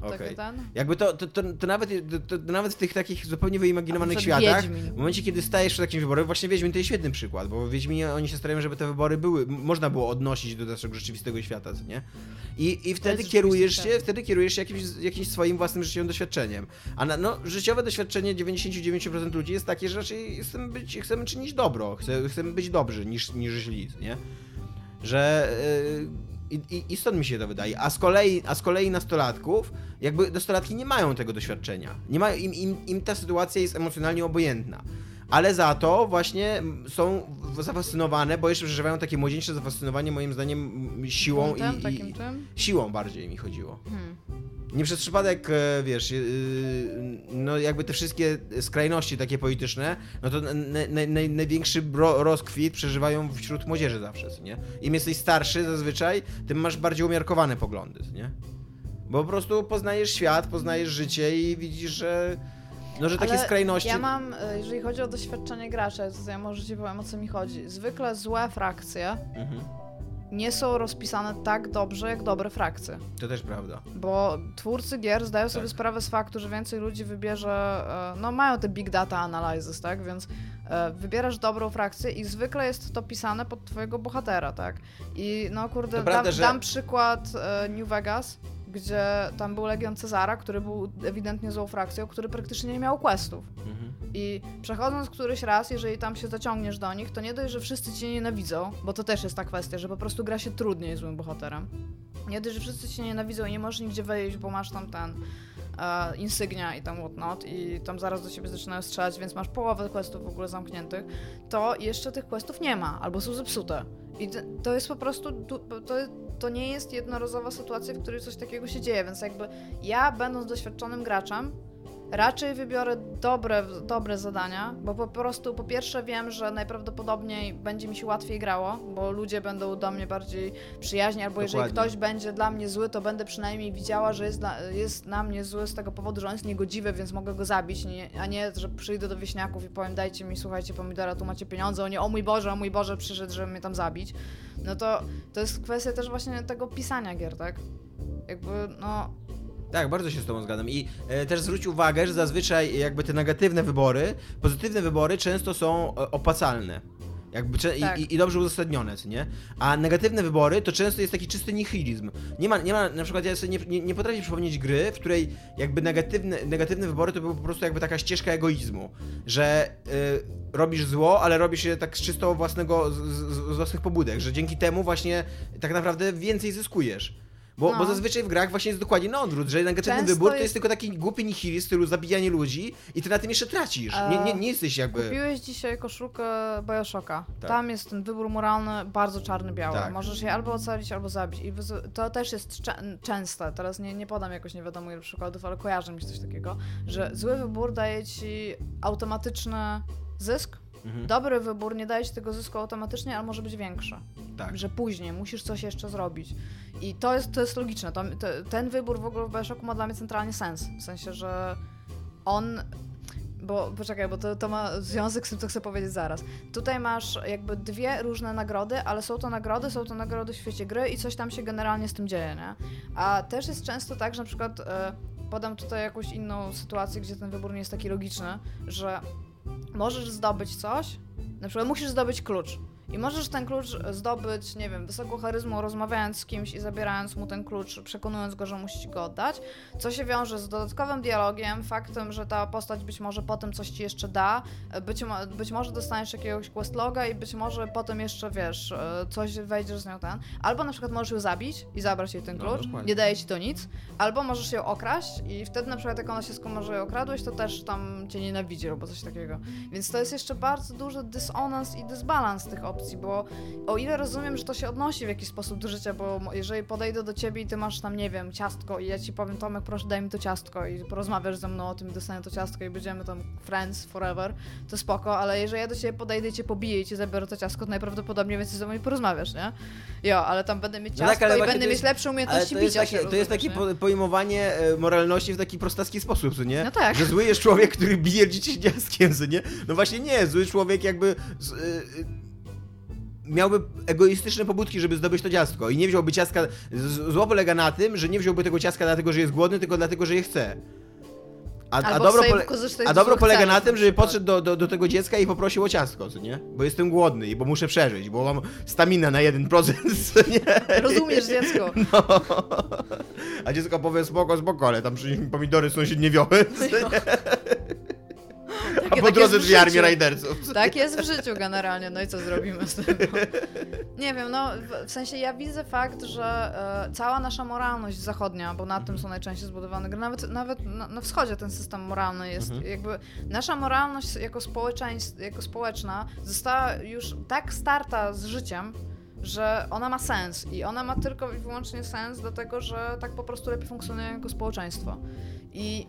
tak. Okej. ten? Jakby to, to, to, to, nawet, to, to nawet w tych takich zupełnie wyimaginowanych światach, Wiedźmin. w momencie, kiedy stajesz przed takim wyborem, właśnie Wiedźmin to jest świetny przykład, bo Wiedźminie oni się starają, żeby te wybory były, można było odnosić do naszego rzeczywistego świata, co nie? I, i wtedy kierujesz się, wtedy kierujesz się jakimś, jakimś swoim własnym życiowym doświadczeniem. A na, no, życiowe doświadczenie 99% ludzi jest takie, że raczej chcemy, być, chcemy czynić dobro, chcemy, chcemy być dobrzy niż, niż źli, nie? Że... Yy, i, i, I stąd mi się to wydaje. A z kolei, a z kolei nastolatków, jakby nastolatki nie mają tego doświadczenia. Nie mają, im, im, im ta sytuacja jest emocjonalnie obojętna. Ale za to właśnie są zafascynowane, bo jeszcze przeżywają takie młodzieńcze zafascynowanie moim zdaniem siłą Buntem, i, takim i czym? siłą bardziej mi chodziło. Hmm. nie przez przypadek, e, wiesz, yy, no jakby te wszystkie skrajności takie polityczne, no to na, na, na, największy ro, rozkwit przeżywają wśród młodzieży zawsze, nie? Im jesteś starszy zazwyczaj, tym masz bardziej umiarkowane poglądy, nie? Bo po prostu poznajesz świat, poznajesz życie i widzisz, że no, że takie Ale skrajności... Ja mam, e, jeżeli chodzi o doświadczenie gracza, to ja może ci powiem o co mi chodzi. Zwykle złe frakcje Mhm. nie są rozpisane tak dobrze, jak dobre frakcje. To też prawda. Bo twórcy gier zdają sobie Tak. sprawę z faktu, że więcej ludzi wybierze, e, no mają te big data analysis, tak, więc e, wybierasz dobrą frakcję i zwykle jest to pisane pod twojego bohatera, tak. I no kurde, prawda, dam, że- dam przykład New Vegas, gdzie tam był Legion Cezara, który był ewidentnie złą frakcją, który praktycznie nie miał questów. Mhm. I przechodząc któryś raz, jeżeli tam się zaciągniesz do nich, to nie dość, że wszyscy cię nienawidzą, bo to też jest ta kwestia, że po prostu gra się trudniej złym bohaterem. Nie dość, że wszyscy cię nienawidzą i nie możesz nigdzie wejść, bo masz tam ten e, insygnia i tam whatnot i tam zaraz do ciebie zaczynają strzelać, więc masz połowę questów w ogóle zamkniętych, to jeszcze tych questów nie ma, albo są zepsute. I to jest po prostu, to, to nie jest jednorazowa sytuacja, w której coś takiego się dzieje, więc jakby ja, będąc doświadczonym graczem, Raczej wybiorę dobre, dobre zadania, bo po prostu po pierwsze wiem, że najprawdopodobniej będzie mi się łatwiej grało, bo ludzie będą do mnie bardziej przyjaźni, albo jeżeli Dokładnie. ktoś będzie dla mnie zły, to będę przynajmniej widziała, że jest, dla, jest na mnie zły z tego powodu, że on jest niegodziwy, więc mogę go zabić, nie, a nie, że przyjdę do wieśniaków i powiem dajcie mi, słuchajcie, pomidora, tu macie pieniądze, oni o mój Boże, o mój Boże, przyszedł, żeby mnie tam zabić. No to to jest kwestia też właśnie tego pisania gier, tak? Jakby, no, Tak, bardzo się z tobą zgadzam. I e, też zwróć uwagę, że zazwyczaj jakby te negatywne wybory, pozytywne wybory często są e, opłacalne. Jakby, Tak. i, i, dobrze uzasadnione, co nie? A negatywne wybory to często jest taki czysty nihilizm. Nie ma, nie ma na przykład ja sobie nie, nie, nie potrafię przypomnieć gry, w której jakby negatywne, negatywne wybory to były po prostu jakby taka ścieżka egoizmu, że y, robisz zło, ale robisz je tak z czysto własnego, z, z własnych pobudek, że dzięki temu właśnie tak naprawdę więcej zyskujesz. Bo, No. bo zazwyczaj w grach właśnie jest dokładnie na odwrót, że negatywny Często wybór to jest- jest tylko taki głupi nihilizm stylu zabijanie ludzi i ty na tym jeszcze tracisz. Nie, nie, nie jesteś jakby... Kupiłeś dzisiaj koszulkę Bioshocka. Tak. Tam jest ten wybór moralny bardzo czarny-biały. Tak. Możesz je albo ocalić, albo zabić. I to też jest czę- częste. Teraz nie, nie podam jakoś nie wiadomo ile przykładów, ale kojarzę mi się coś takiego, że zły wybór daje ci automatyczny zysk. Mhm. Dobry wybór nie daje ci tego zysku automatycznie, ale może być większy. Tak. Że później musisz coś jeszcze zrobić. I to jest, to jest logiczne. To, to, ten wybór w ogóle w Bioshocku ma dla mnie centralnie sens. W sensie, że on bo poczekaj, bo to, to ma związek z tym, co chcę powiedzieć zaraz. Tutaj masz jakby dwie różne nagrody, ale są to nagrody, są to nagrody w świecie gry i coś tam się generalnie z tym dzieje, nie? A też jest często tak, że na przykład e, podam tutaj jakąś inną sytuację, gdzie ten wybór nie jest taki logiczny, że możesz zdobyć coś, na przykład musisz zdobyć klucz. I możesz ten klucz zdobyć, nie wiem, wysoką charyzmą, rozmawiając z kimś i zabierając mu ten klucz, przekonując go, że musi ci go oddać, co się wiąże z dodatkowym dialogiem, faktem, że ta postać być może potem coś ci jeszcze da, być, być może dostaniesz jakiegoś questloga i być może potem jeszcze, wiesz, e, coś wejdziesz z nią ten. Albo na przykład możesz ją zabić i zabrać jej ten No, klucz, dokładnie. nie daje ci to nic, albo możesz ją okraść i wtedy na przykład jak ona się skuma, że ją okradłeś, to też tam cię nienawidzi albo coś takiego. Więc to jest jeszcze bardzo duży dysonans i dysbalans tych opcji, bo o ile rozumiem, że to się odnosi w jakiś sposób do życia, bo jeżeli podejdę do ciebie i ty masz tam, nie wiem, ciastko i ja ci powiem, Tomek, proszę daj mi to ciastko i porozmawiasz ze mną o tym dostanę to ciastko i będziemy tam friends forever, to spoko, ale jeżeli ja do ciebie podejdę i cię pobiję i ci zabiorę to ciastko, to najprawdopodobniej więcej ze mną nie porozmawiasz, nie? Jo, ale tam będę mieć No ciastko tak, ale i będę mieć jest- lepsze umiejętności to bicia takie, się, to jest takie po, pojmowanie e, moralności w taki prostacki sposób, co nie? No tak. Że zły jest człowiek, który bije dzieci dzieckiem, co nie? No właśnie nie, zły człowiek jakby... Z, y, Miałby egoistyczne pobudki, żeby zdobyć to ciastko i nie wziąłby ciastka. Zło polega na tym, że nie wziąłby tego ciastka dlatego, że jest głodny, tylko dlatego, że je chce. A, a dobro, pole, a do dobro polega na tym, żeby przykład. podszedł do, do, do tego dziecka i poprosił o ciastko, co nie? Bo jestem głodny i bo muszę przeżyć, bo mam staminę na 1%, co nie? Rozumiesz, dziecko. [laughs] No. A dziecko powie spoko, spoko, ale tam przynieś mi pomidory sąsied nie A po tak drodze dwie armie życiu. rajderców. Tak jest w życiu generalnie, no i co zrobimy z tym? Nie wiem, no w, w sensie ja widzę fakt, że e, cała nasza moralność zachodnia, bo na tym są najczęściej zbudowane gry, nawet, nawet na, na wschodzie ten system moralny jest, Mhm. jakby nasza moralność jako, społeczeństw, jako społeczna została już tak starta z życiem, że ona ma sens i ona ma tylko i wyłącznie sens dlatego, że tak po prostu lepiej funkcjonuje jako społeczeństwo. I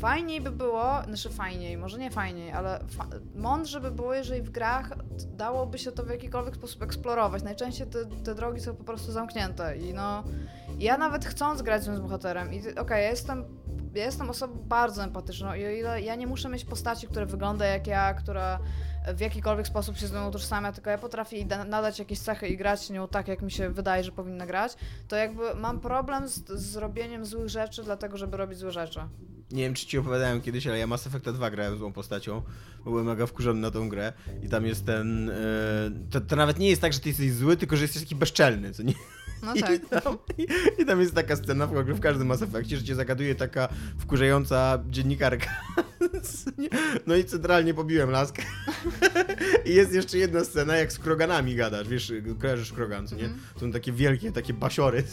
fajniej by było, znaczy fajniej, może nie fajniej, ale fa mądrze by było, jeżeli w grach dałoby się to w jakikolwiek sposób eksplorować. Najczęściej te, te drogi są po prostu zamknięte i no, ja nawet chcąc grać z bohaterem i okej, okay, ja jestem ja jestem osobą bardzo empatyczną i o ile ja nie muszę mieć postaci, która wygląda jak ja, która w jakikolwiek sposób się z nią utożsamia, tylko ja potrafię jej nadać jakieś cechy i grać nią tak, jak mi się wydaje, że powinna grać, to jakby mam problem z, z robieniem złych rzeczy, dlatego żeby robić złe rzeczy. Nie wiem, czy ci opowiadałem kiedyś, ale ja Mass Effect 2 grałem złą postacią, bo byłem mega wkurzony na tą grę i tam jest ten... Yy, to, to nawet nie jest tak, że ty jesteś zły, tylko że jesteś taki bezczelny, co nie? No tak. I tam, i, I tam, jest taka scena w, ogóle w każdym Mass Effectie, że cię zagaduje taka wkurzająca dziennikarka. No i centralnie pobiłem laskę. I jest jeszcze jedna scena, jak z kroganami gadasz, wiesz, kojarzysz krogan, co nie? Mm. Są takie wielkie, takie basiory.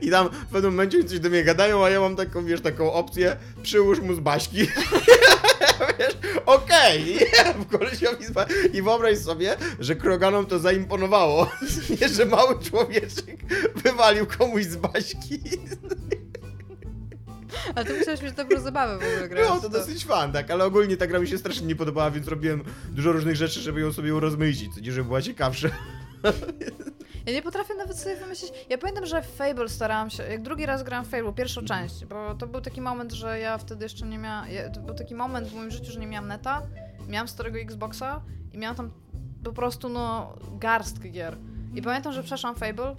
I tam w pewnym momencie coś do mnie gadają, a ja mam taką, wiesz, taką opcję, przyłóż mu z baśki. Wiesz, okej, [laughs] okay. I wyobraź sobie, że kroganom to zaimponowało, [laughs] nie, że mały człowieczek wywalił komuś z baśki. Ale to musiałeś mieć dobrą zabawę w ogóle grać. No, to dosyć fan, tak, ale ogólnie ta gra mi się strasznie nie podobała, więc robiłem dużo różnych rzeczy, żeby ją sobie urozmaicić, nie żeby była ciekawsza. [laughs] Ja nie potrafię nawet sobie wymyślić. Ja pamiętam, że w Fable starałam się. Jak drugi raz grałam w Fable, pierwszą część, bo to był taki moment, że ja wtedy jeszcze nie miałam. To był taki moment w moim życiu, że nie miałam neta, miałam starego Xboxa i miałam tam po prostu no garstkę gier. I pamiętam, że przeszłam Fable.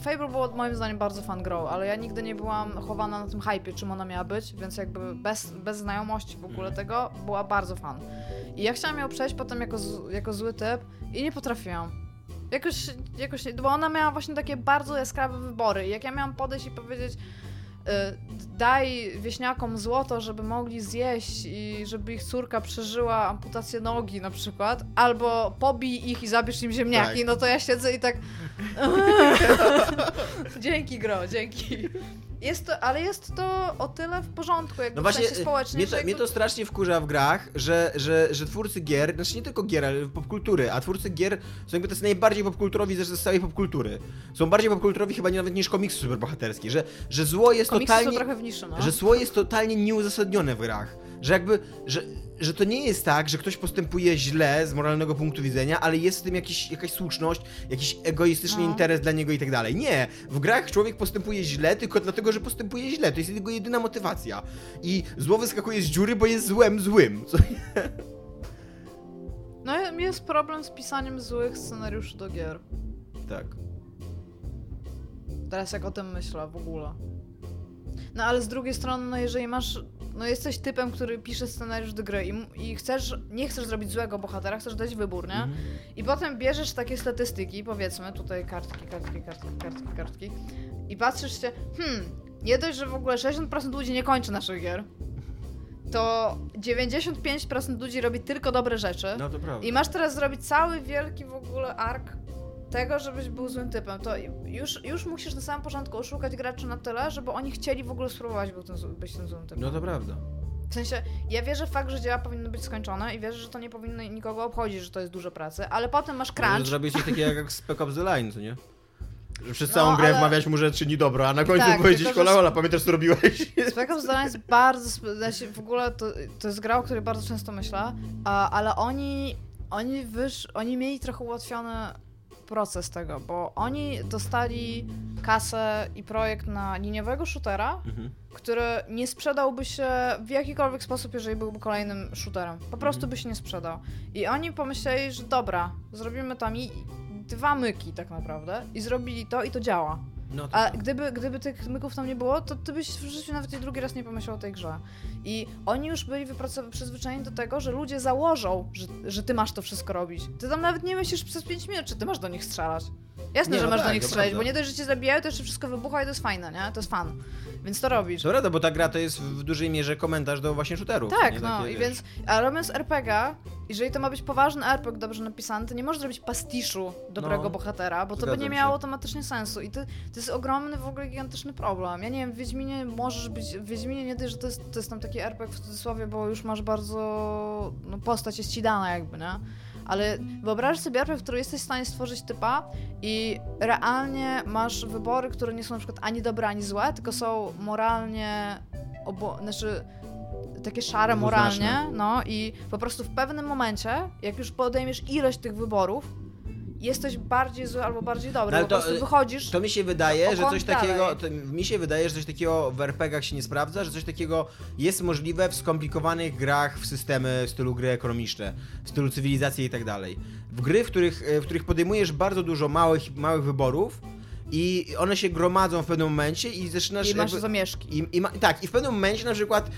Fable było moim zdaniem bardzo fan grow, ale ja nigdy nie byłam chowana na tym hypie, czym ona miała być, więc jakby bez, bez znajomości w ogóle tego była bardzo fan. I ja chciałam ją przejść potem jako, z, jako zły typ i nie potrafiłam. Jakoś, jakoś nie, bo ona miała właśnie takie bardzo jaskrawe wybory. Jak ja miałam podejść i powiedzieć, y, daj wieśniakom złoto, żeby mogli zjeść i żeby ich córka przeżyła amputację nogi na przykład, albo pobij ich i zabierz im ziemniaki, tak. no to ja siedzę i tak [laughs] [laughs] dzięki gro, dzięki. Jest to, ale jest to o tyle w porządku, jakby no właśnie, w sensie społecznym. Mnie to, jakby... mnie to strasznie wkurza w grach, że, że, że twórcy gier, znaczy nie tylko gier, ale popkultury, a twórcy gier są jakby tacy najbardziej popkulturowi ze całej popkultury. Są bardziej popkulturowi chyba nawet niż komiksy superbohaterskie, że, że zło jest komiksy totalnie... Są trochę w niszy, no. Że zło jest totalnie nieuzasadnione w grach. Że jakby, że że to nie jest tak, że ktoś postępuje źle z moralnego punktu widzenia, ale jest w tym jakiś, jakaś słuszność, jakiś egoistyczny no. interes dla niego i tak dalej. Nie, w grach człowiek postępuje źle tylko dlatego, że postępuje źle. To jest jego jedyna motywacja. I zło wyskakuje z dziury, bo jest złem złym. Co... [laughs] No jest problem z pisaniem złych scenariuszy do gier. Tak. Teraz jak o tym myślę w ogóle. No ale z drugiej strony, no jeżeli masz no jesteś typem, który pisze scenariusz do gry i, i, chcesz, nie chcesz zrobić złego bohatera, chcesz dać wybór, nie? Mhm. I potem bierzesz takie statystyki, powiedzmy, tutaj kartki, kartki, kartki, kartki, kartki i patrzysz się, hmm, nie dość, że w ogóle 60% ludzi nie kończy naszych gier, to 95% ludzi robi tylko dobre rzeczy. No to prawda. I masz teraz zrobić cały wielki w ogóle ark tego, żebyś był złym typem, to już, już musisz na samym początku oszukać graczy na tyle, żeby oni chcieli w ogóle spróbować był ten, być tym złym typem. No to prawda. W sensie, ja wierzę w fakt, że dzieła powinny być skończone i wierzę, że to nie powinno nikogo obchodzić, że to jest dużo pracy, ale potem masz crunch. Może zrobić coś takiego jak [laughs] Spec Ops The Line, co nie? Że przez no, całą grę ale... wmawiać mu, że czyni dobro, a na końcu tak, powiedzieć, tylko, hola, pamiętasz co robiłeś? Spec Ops The Line jest bardzo, znaczy w ogóle to, to jest gra, o której bardzo często myślę, ale oni, oni wysz, oni mieli trochę ułatwione proces tego, bo oni dostali kasę i projekt na liniowego shootera, mhm. który nie sprzedałby się w jakikolwiek sposób, jeżeli byłby kolejnym shooterem. Po prostu mhm. by się nie sprzedał. I oni pomyśleli, że dobra, zrobimy tam i dwa myki tak naprawdę i zrobili to i to działa. No to A tak. gdyby, gdyby tych myków tam nie było, to ty byś w życiu nawet drugi raz nie pomyślał o tej grze. I oni już byli przyzwyczajeni do tego, że ludzie założą, że, że ty masz to wszystko robić. Ty tam nawet nie myślisz przez 5 minut, czy ty masz do nich strzelać. Jasne, nie, że no masz tak, do nich strzelać, bo nie dość, że cię zabijają, to jeszcze wszystko wybucha i to jest fajne, nie? To jest fan. Więc to robisz. To prawda, bo ta gra to jest w dużej mierze komentarz do właśnie shooterów. Tak, no Takie, i wiesz. więc, a robiąc RPG, jeżeli to ma być poważny RPG dobrze napisany, to nie możesz zrobić pastiszu dobrego no, bohatera, bo to by nie miało się. automatycznie sensu. I to, to jest ogromny, w ogóle gigantyczny problem. Ja nie wiem, w Wiedźminie możesz być, w Wiedźminie nie dość, że to jest, to jest tam taki RPG w cudzysłowie, bo już masz bardzo, no postać jest ci dana jakby, nie? Ale wyobraź sobie RPG, w którym jesteś w stanie stworzyć typa i realnie masz wybory, które nie są na przykład ani dobre, ani złe, tylko są moralnie obo... znaczy takie szare moralnie, no i po prostu w pewnym momencie, jak już podejmiesz ilość tych wyborów, jesteś bardziej zły albo bardziej dobry, No ale po to, prostu wychodzisz... To mi się wydaje, że coś takiego. To, mi się wydaje, że coś takiego w RPGach się nie sprawdza, że coś takiego jest możliwe w skomplikowanych grach w systemy w stylu gry ekonomiczne, w stylu cywilizacji i tak dalej. W gry, w których, e, w których podejmujesz bardzo dużo małych, małych wyborów i one się gromadzą w pewnym momencie i zaczynasz. I masz jakby- zamieszki. i, i ma, tak, i w pewnym momencie na przykład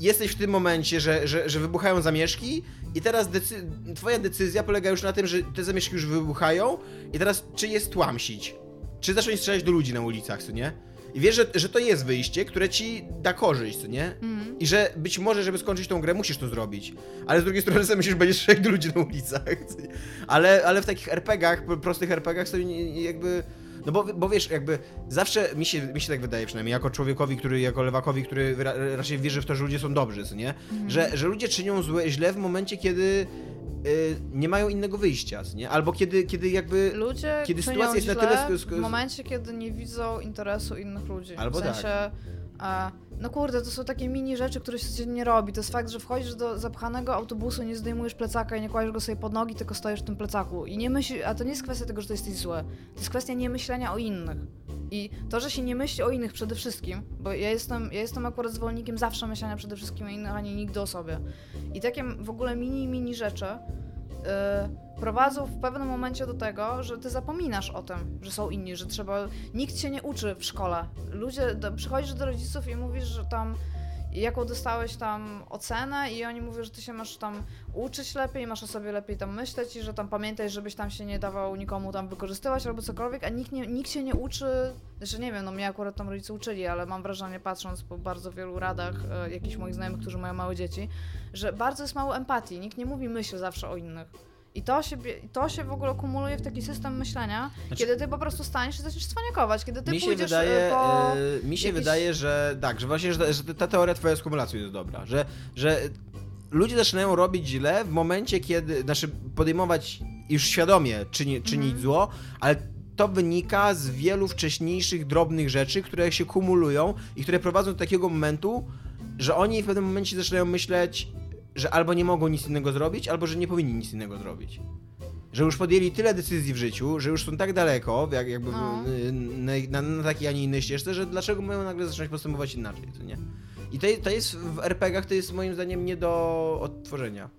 jesteś w tym momencie, że, że, że wybuchają zamieszki i teraz decy twoja decyzja polega już na tym, że te zamieszki już wybuchają i teraz czy je stłamsić, czy zacząć strzelać do ludzi na ulicach, co nie? I wiesz, że, że to jest wyjście, które ci da korzyść, co nie? Mhm. I że być może, żeby skończyć tą grę, musisz to zrobić. Ale z drugiej strony sobie [laughs] myślisz, że będziesz strzelać do ludzi na ulicach. Ale, ale w takich RPGach, prostych RPGach sobie jakby... No bo, bo wiesz, jakby zawsze mi się, mi się tak wydaje przynajmniej, jako człowiekowi, który, jako lewakowi, który ra, raczej wierzy w to, że ludzie są dobrzy, co nie? Że, że ludzie czynią złe, źle w momencie, kiedy y, nie mają innego wyjścia, co nie? Albo kiedy, kiedy jakby... Ludzie Kiedy sytuacja jest na tyle w momencie, kiedy nie widzą interesu innych ludzi. Albo tak. w sensie, e, no kurde, to są takie mini rzeczy, które się codziennie robi. To jest fakt, że wchodzisz do zapchanego autobusu, nie zdejmujesz plecaka i nie kładziesz go sobie pod nogi, tylko stoisz w tym plecaku. I nie myśli, a to nie jest kwestia tego, że to jesteś zły. To jest kwestia niemyślenia o innych. I to, że się nie myśli o innych przede wszystkim, bo ja jestem, ja jestem akurat zwolennikiem zawsze myślenia przede wszystkim o innych, a nie nigdy o sobie. I takie w ogóle mini, mini rzeczy y, prowadzą w pewnym momencie do tego, że ty zapominasz o tym, że są inni, że trzeba. Nikt cię nie uczy w szkole. Ludzie, do, przychodzisz do rodziców i mówisz, że tam jaką dostałeś tam ocenę i oni mówią, że ty się masz tam uczyć lepiej, masz o sobie lepiej tam myśleć i że tam pamiętaj, żebyś tam się nie dawał nikomu tam wykorzystywać albo cokolwiek, a nikt, nie, nikt się nie uczy, znaczy nie wiem, no mnie akurat tam rodzice uczyli, ale mam wrażenie patrząc po bardzo wielu radach e, jakichś moich znajomych, którzy mają małe dzieci, że bardzo jest mało empatii, nikt nie mówi myśl zawsze o innych. I to się, to się w ogóle kumuluje w taki system myślenia, Znaczy- kiedy ty po prostu staniesz i zaczniesz cwanikować, kiedy ty mi się pójdziesz wydaje, e, po... e, mi się jakieś- wydaje, że tak, że właśnie, że, że ta teoria twoja z kumulacją jest dobra, że, że ludzie zaczynają robić źle w momencie, kiedy, znaczy podejmować już świadomie czyni, czynić Mhm. zło, ale to wynika z wielu wcześniejszych drobnych rzeczy, które się kumulują i które prowadzą do takiego momentu, że oni w pewnym momencie zaczynają myśleć, że albo nie mogą nic innego zrobić, albo że nie powinni nic innego zrobić. Że już podjęli tyle decyzji w życiu, że już są tak daleko, jak, jakby No. w- na, na, na takiej, a nie innej ścieżce, że dlaczego mają nagle zacząć postępować inaczej, co nie? I to, to jest w RPGach, to jest moim zdaniem nie do odtworzenia.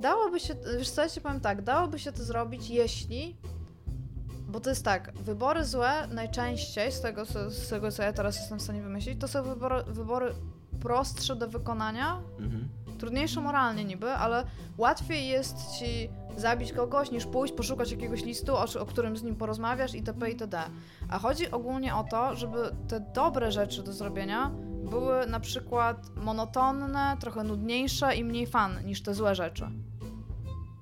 Dałoby się, wiesz co, ja ci powiem tak, dałoby się to zrobić, jeśli, bo to jest tak, wybory złe najczęściej, z tego, co- z tego co ja teraz jestem w stanie wymyślić, to są wybory, wybory prostsze do wykonania, Mhm. Trudniejsze moralnie niby, ale łatwiej jest ci zabić kogoś, niż pójść, poszukać jakiegoś listu, o, o którym z nim porozmawiasz itp. itd. A chodzi ogólnie o to, żeby te dobre rzeczy do zrobienia były na przykład monotonne, trochę nudniejsze i mniej fan niż te złe rzeczy.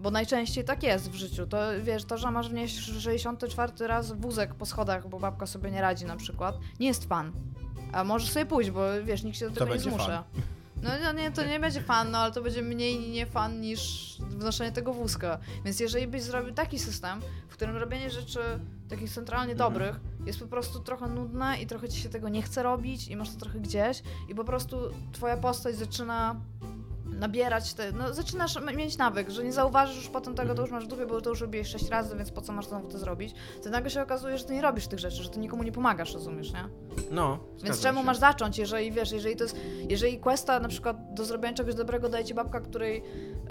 Bo najczęściej tak jest w życiu. To wiesz, to, że masz wnieść 64 raz wózek po schodach, bo babka sobie nie radzi na przykład, nie jest fan. A możesz sobie pójść, bo wiesz, nikt się do tego nie zmusza. No, no nie, to nie będzie fan, no ale to będzie mniej nie fan niż wnoszenie tego wózka. Więc jeżeli byś zrobił taki system, w którym robienie rzeczy takich centralnie Mhm. dobrych jest po prostu trochę nudne i trochę ci się tego nie chce robić i masz to trochę gdzieś i po prostu twoja postać zaczyna nabierać te, no zaczynasz mieć nawyk, że nie zauważysz już potem tego, to już masz w dupie, bo to już robiłeś sześć razy, więc po co masz znowu to zrobić? To nagle się okazuje, że ty nie robisz tych rzeczy, że ty nikomu nie pomagasz, rozumiesz, nie? No, Więc czemu się. masz zacząć, jeżeli wiesz, jeżeli to jest, jeżeli questa na przykład do zrobienia czegoś dobrego daje ci babka, której,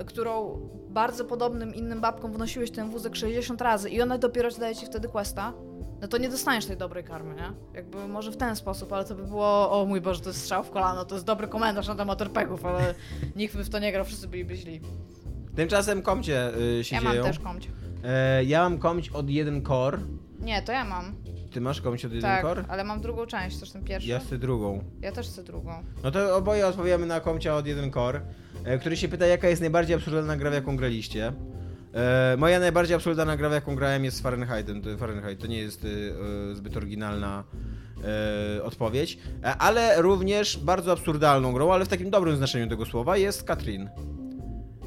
którą bardzo podobnym innym babkom wnosiłeś ten wózek 60 razy i ona dopiero ci daje ci wtedy questa, no to nie dostaniesz tej dobrej karmy, nie? Jakby może w ten sposób, ale to by było, o mój Boże, to jest strzał w kolano, to jest dobry komentarz na temat RPGów, ale [laughs] nikt by w to nie grał, wszyscy byliby źli. Tymczasem komcie y, się Ja mam dzieją. też komć. E, ja mam komć od 1 core. Nie, to ja mam. Ty masz komć od 1 Tak, core? ale mam drugą część, też ten pierwszy. Ja chcę drugą. Ja też chcę drugą. No to oboje odpowiemy na komcia od 1 core, e, który się pyta, jaka jest najbardziej absurdalna gra, w jaką graliście. E, moja najbardziej absurdalna gra, w jaką grałem jest Fahrenheitem. Fahrenheit to nie jest y, zbyt oryginalna e, odpowiedź, e, ale również bardzo absurdalną grą, ale w takim dobrym znaczeniu tego słowa jest Katrin.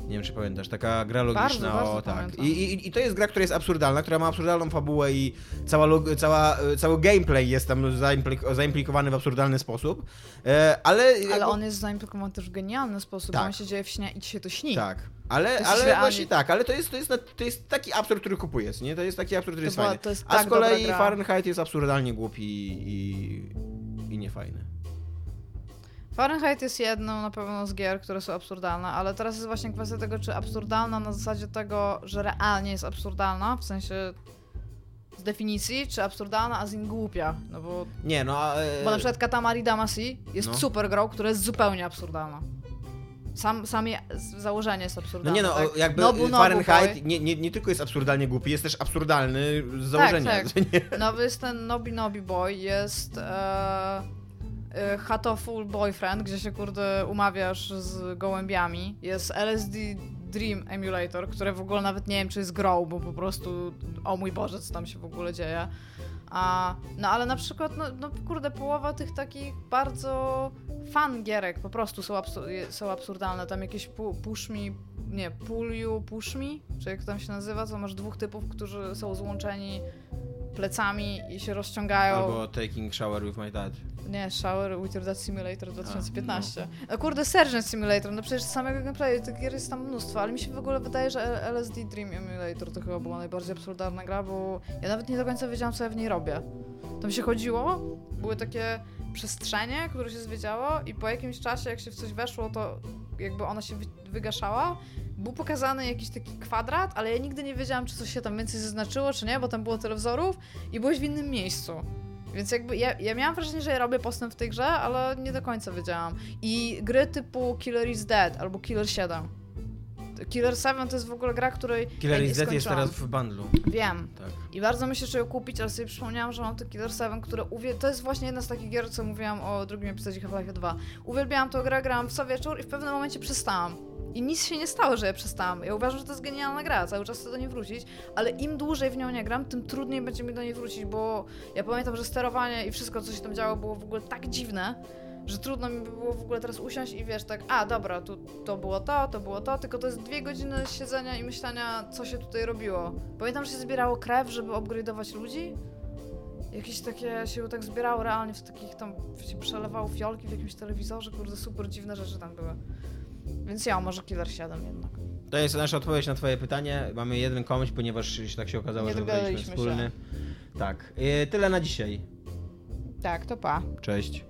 Nie wiem, czy pamiętasz, taka gra logiczna Bardzo, bardzo o tak. I, i, I to jest gra, która jest absurdalna, która ma absurdalną fabułę i cała, log- cała, e, cały gameplay jest tam zaimplik- zaimplikowany w absurdalny sposób. E, ale. Ale on jest zaimplikowany też w genialny sposób, Tak. bo on się dzieje w śnie i ci się to śni. Tak. Ale, ale realnie- właśnie tak, ale to jest, to, jest, to jest taki absurd, który kupujesz, nie? To jest taki absurd, który To jest była- fajny. to jest A tak z kolei. Fahrenheit jest absurdalnie głupi i, i niefajny. Fahrenheit jest jedną na pewno z gier, które są absurdalne, ale teraz jest właśnie kwestia tego, czy absurdalna na zasadzie tego, że realnie jest absurdalna, w sensie z definicji, czy absurdalna, a z in głupia. No bo, Nie, no a... e, bo na przykład Katamari Damacy jest No. super grą, która jest zupełnie absurdalna. Sam, sam je, założenie jest No absurdalne. nie no, tak? jakby Nobu, Fahrenheit nie, nie, nie tylko jest absurdalnie głupi, jest też absurdalny z założenia. tak. [laughs] Nie? Nowy jest ten Nobi Nobi Boy, jest e, e, Hatoful Boyfriend, gdzie się kurde umawiasz z gołębiami. Jest LSD Dream Emulator, które w ogóle nawet nie wiem, czy jest grą, bo po prostu o mój Boże, co tam się w ogóle dzieje. A, no ale na przykład, no, no kurde, połowa tych takich bardzo fan gierek po prostu są, absur- są absurdalne. Tam jakieś pu- push me, nie, pull you, push me, czy jak tam się nazywa, to masz dwóch typów, którzy są złączeni plecami i się rozciągają. Albo Taking Shower with My Dad. Nie, Shower with Your Dad Simulator 2015. A, kurde, Sergeant Simulator, no przecież samego gameplayu tych gier jest tam mnóstwo, ale mi się w ogóle wydaje, że LSD Dream Emulator to chyba była najbardziej absurdalna gra, bo ja nawet nie do końca wiedziałam, co ja w niej robię. Tam się chodziło, były takie przestrzenie, które się zwiedziało i po jakimś czasie, jak się w coś weszło, to jakby ona się wy- wygaszała. Był pokazany jakiś taki kwadrat, ale ja nigdy nie wiedziałam, czy coś się tam więcej zaznaczyło, czy nie, bo tam było tyle wzorów i byłeś w innym miejscu. Więc jakby ja, ja miałam wrażenie, że ja robię postęp w tej grze, ale nie do końca wiedziałam. I gry typu Killer is Dead albo Killer 7. Killer 7 to jest w ogóle gra, której Killer ja nie is Dead jest teraz w bundlu. Wiem. Tak. I bardzo myślę, że ją kupić, ale sobie przypomniałam, że mam to Killer 7, które uwie... To jest właśnie jedna z takich gier, co mówiłam o drugim epizodzie Half-Life 2. Uwielbiałam tę grę, grałam w co wieczór i w pewnym momencie przestałam. I nic się nie stało, że ja przestałam. Ja uważam, że to jest genialna gra, cały czas chcę do niej wrócić, ale im dłużej w nią nie gram, tym trudniej będzie mi do niej wrócić, bo ja pamiętam, że sterowanie i wszystko, co się tam działo, było w ogóle tak dziwne, że trudno mi by było w ogóle teraz usiąść i wiesz, tak, a dobra, tu to było to, to było to, tylko to jest dwie godziny siedzenia i myślenia, co się tutaj robiło. Pamiętam, że się zbierało krew, żeby upgrade'ować ludzi. Jakieś takie się tak zbierało realnie w takich tam, się przelewało fiolki w jakimś telewizorze, kurde, super dziwne rzeczy tam były. Więc ja, może Killer 7 jednak. To jest nasza odpowiedź na twoje pytanie. Mamy jeden komuś, ponieważ tak się okazało, Nie że wybraliśmy wspólny. Tak. Y, Tyle na dzisiaj. Tak, to pa. Cześć.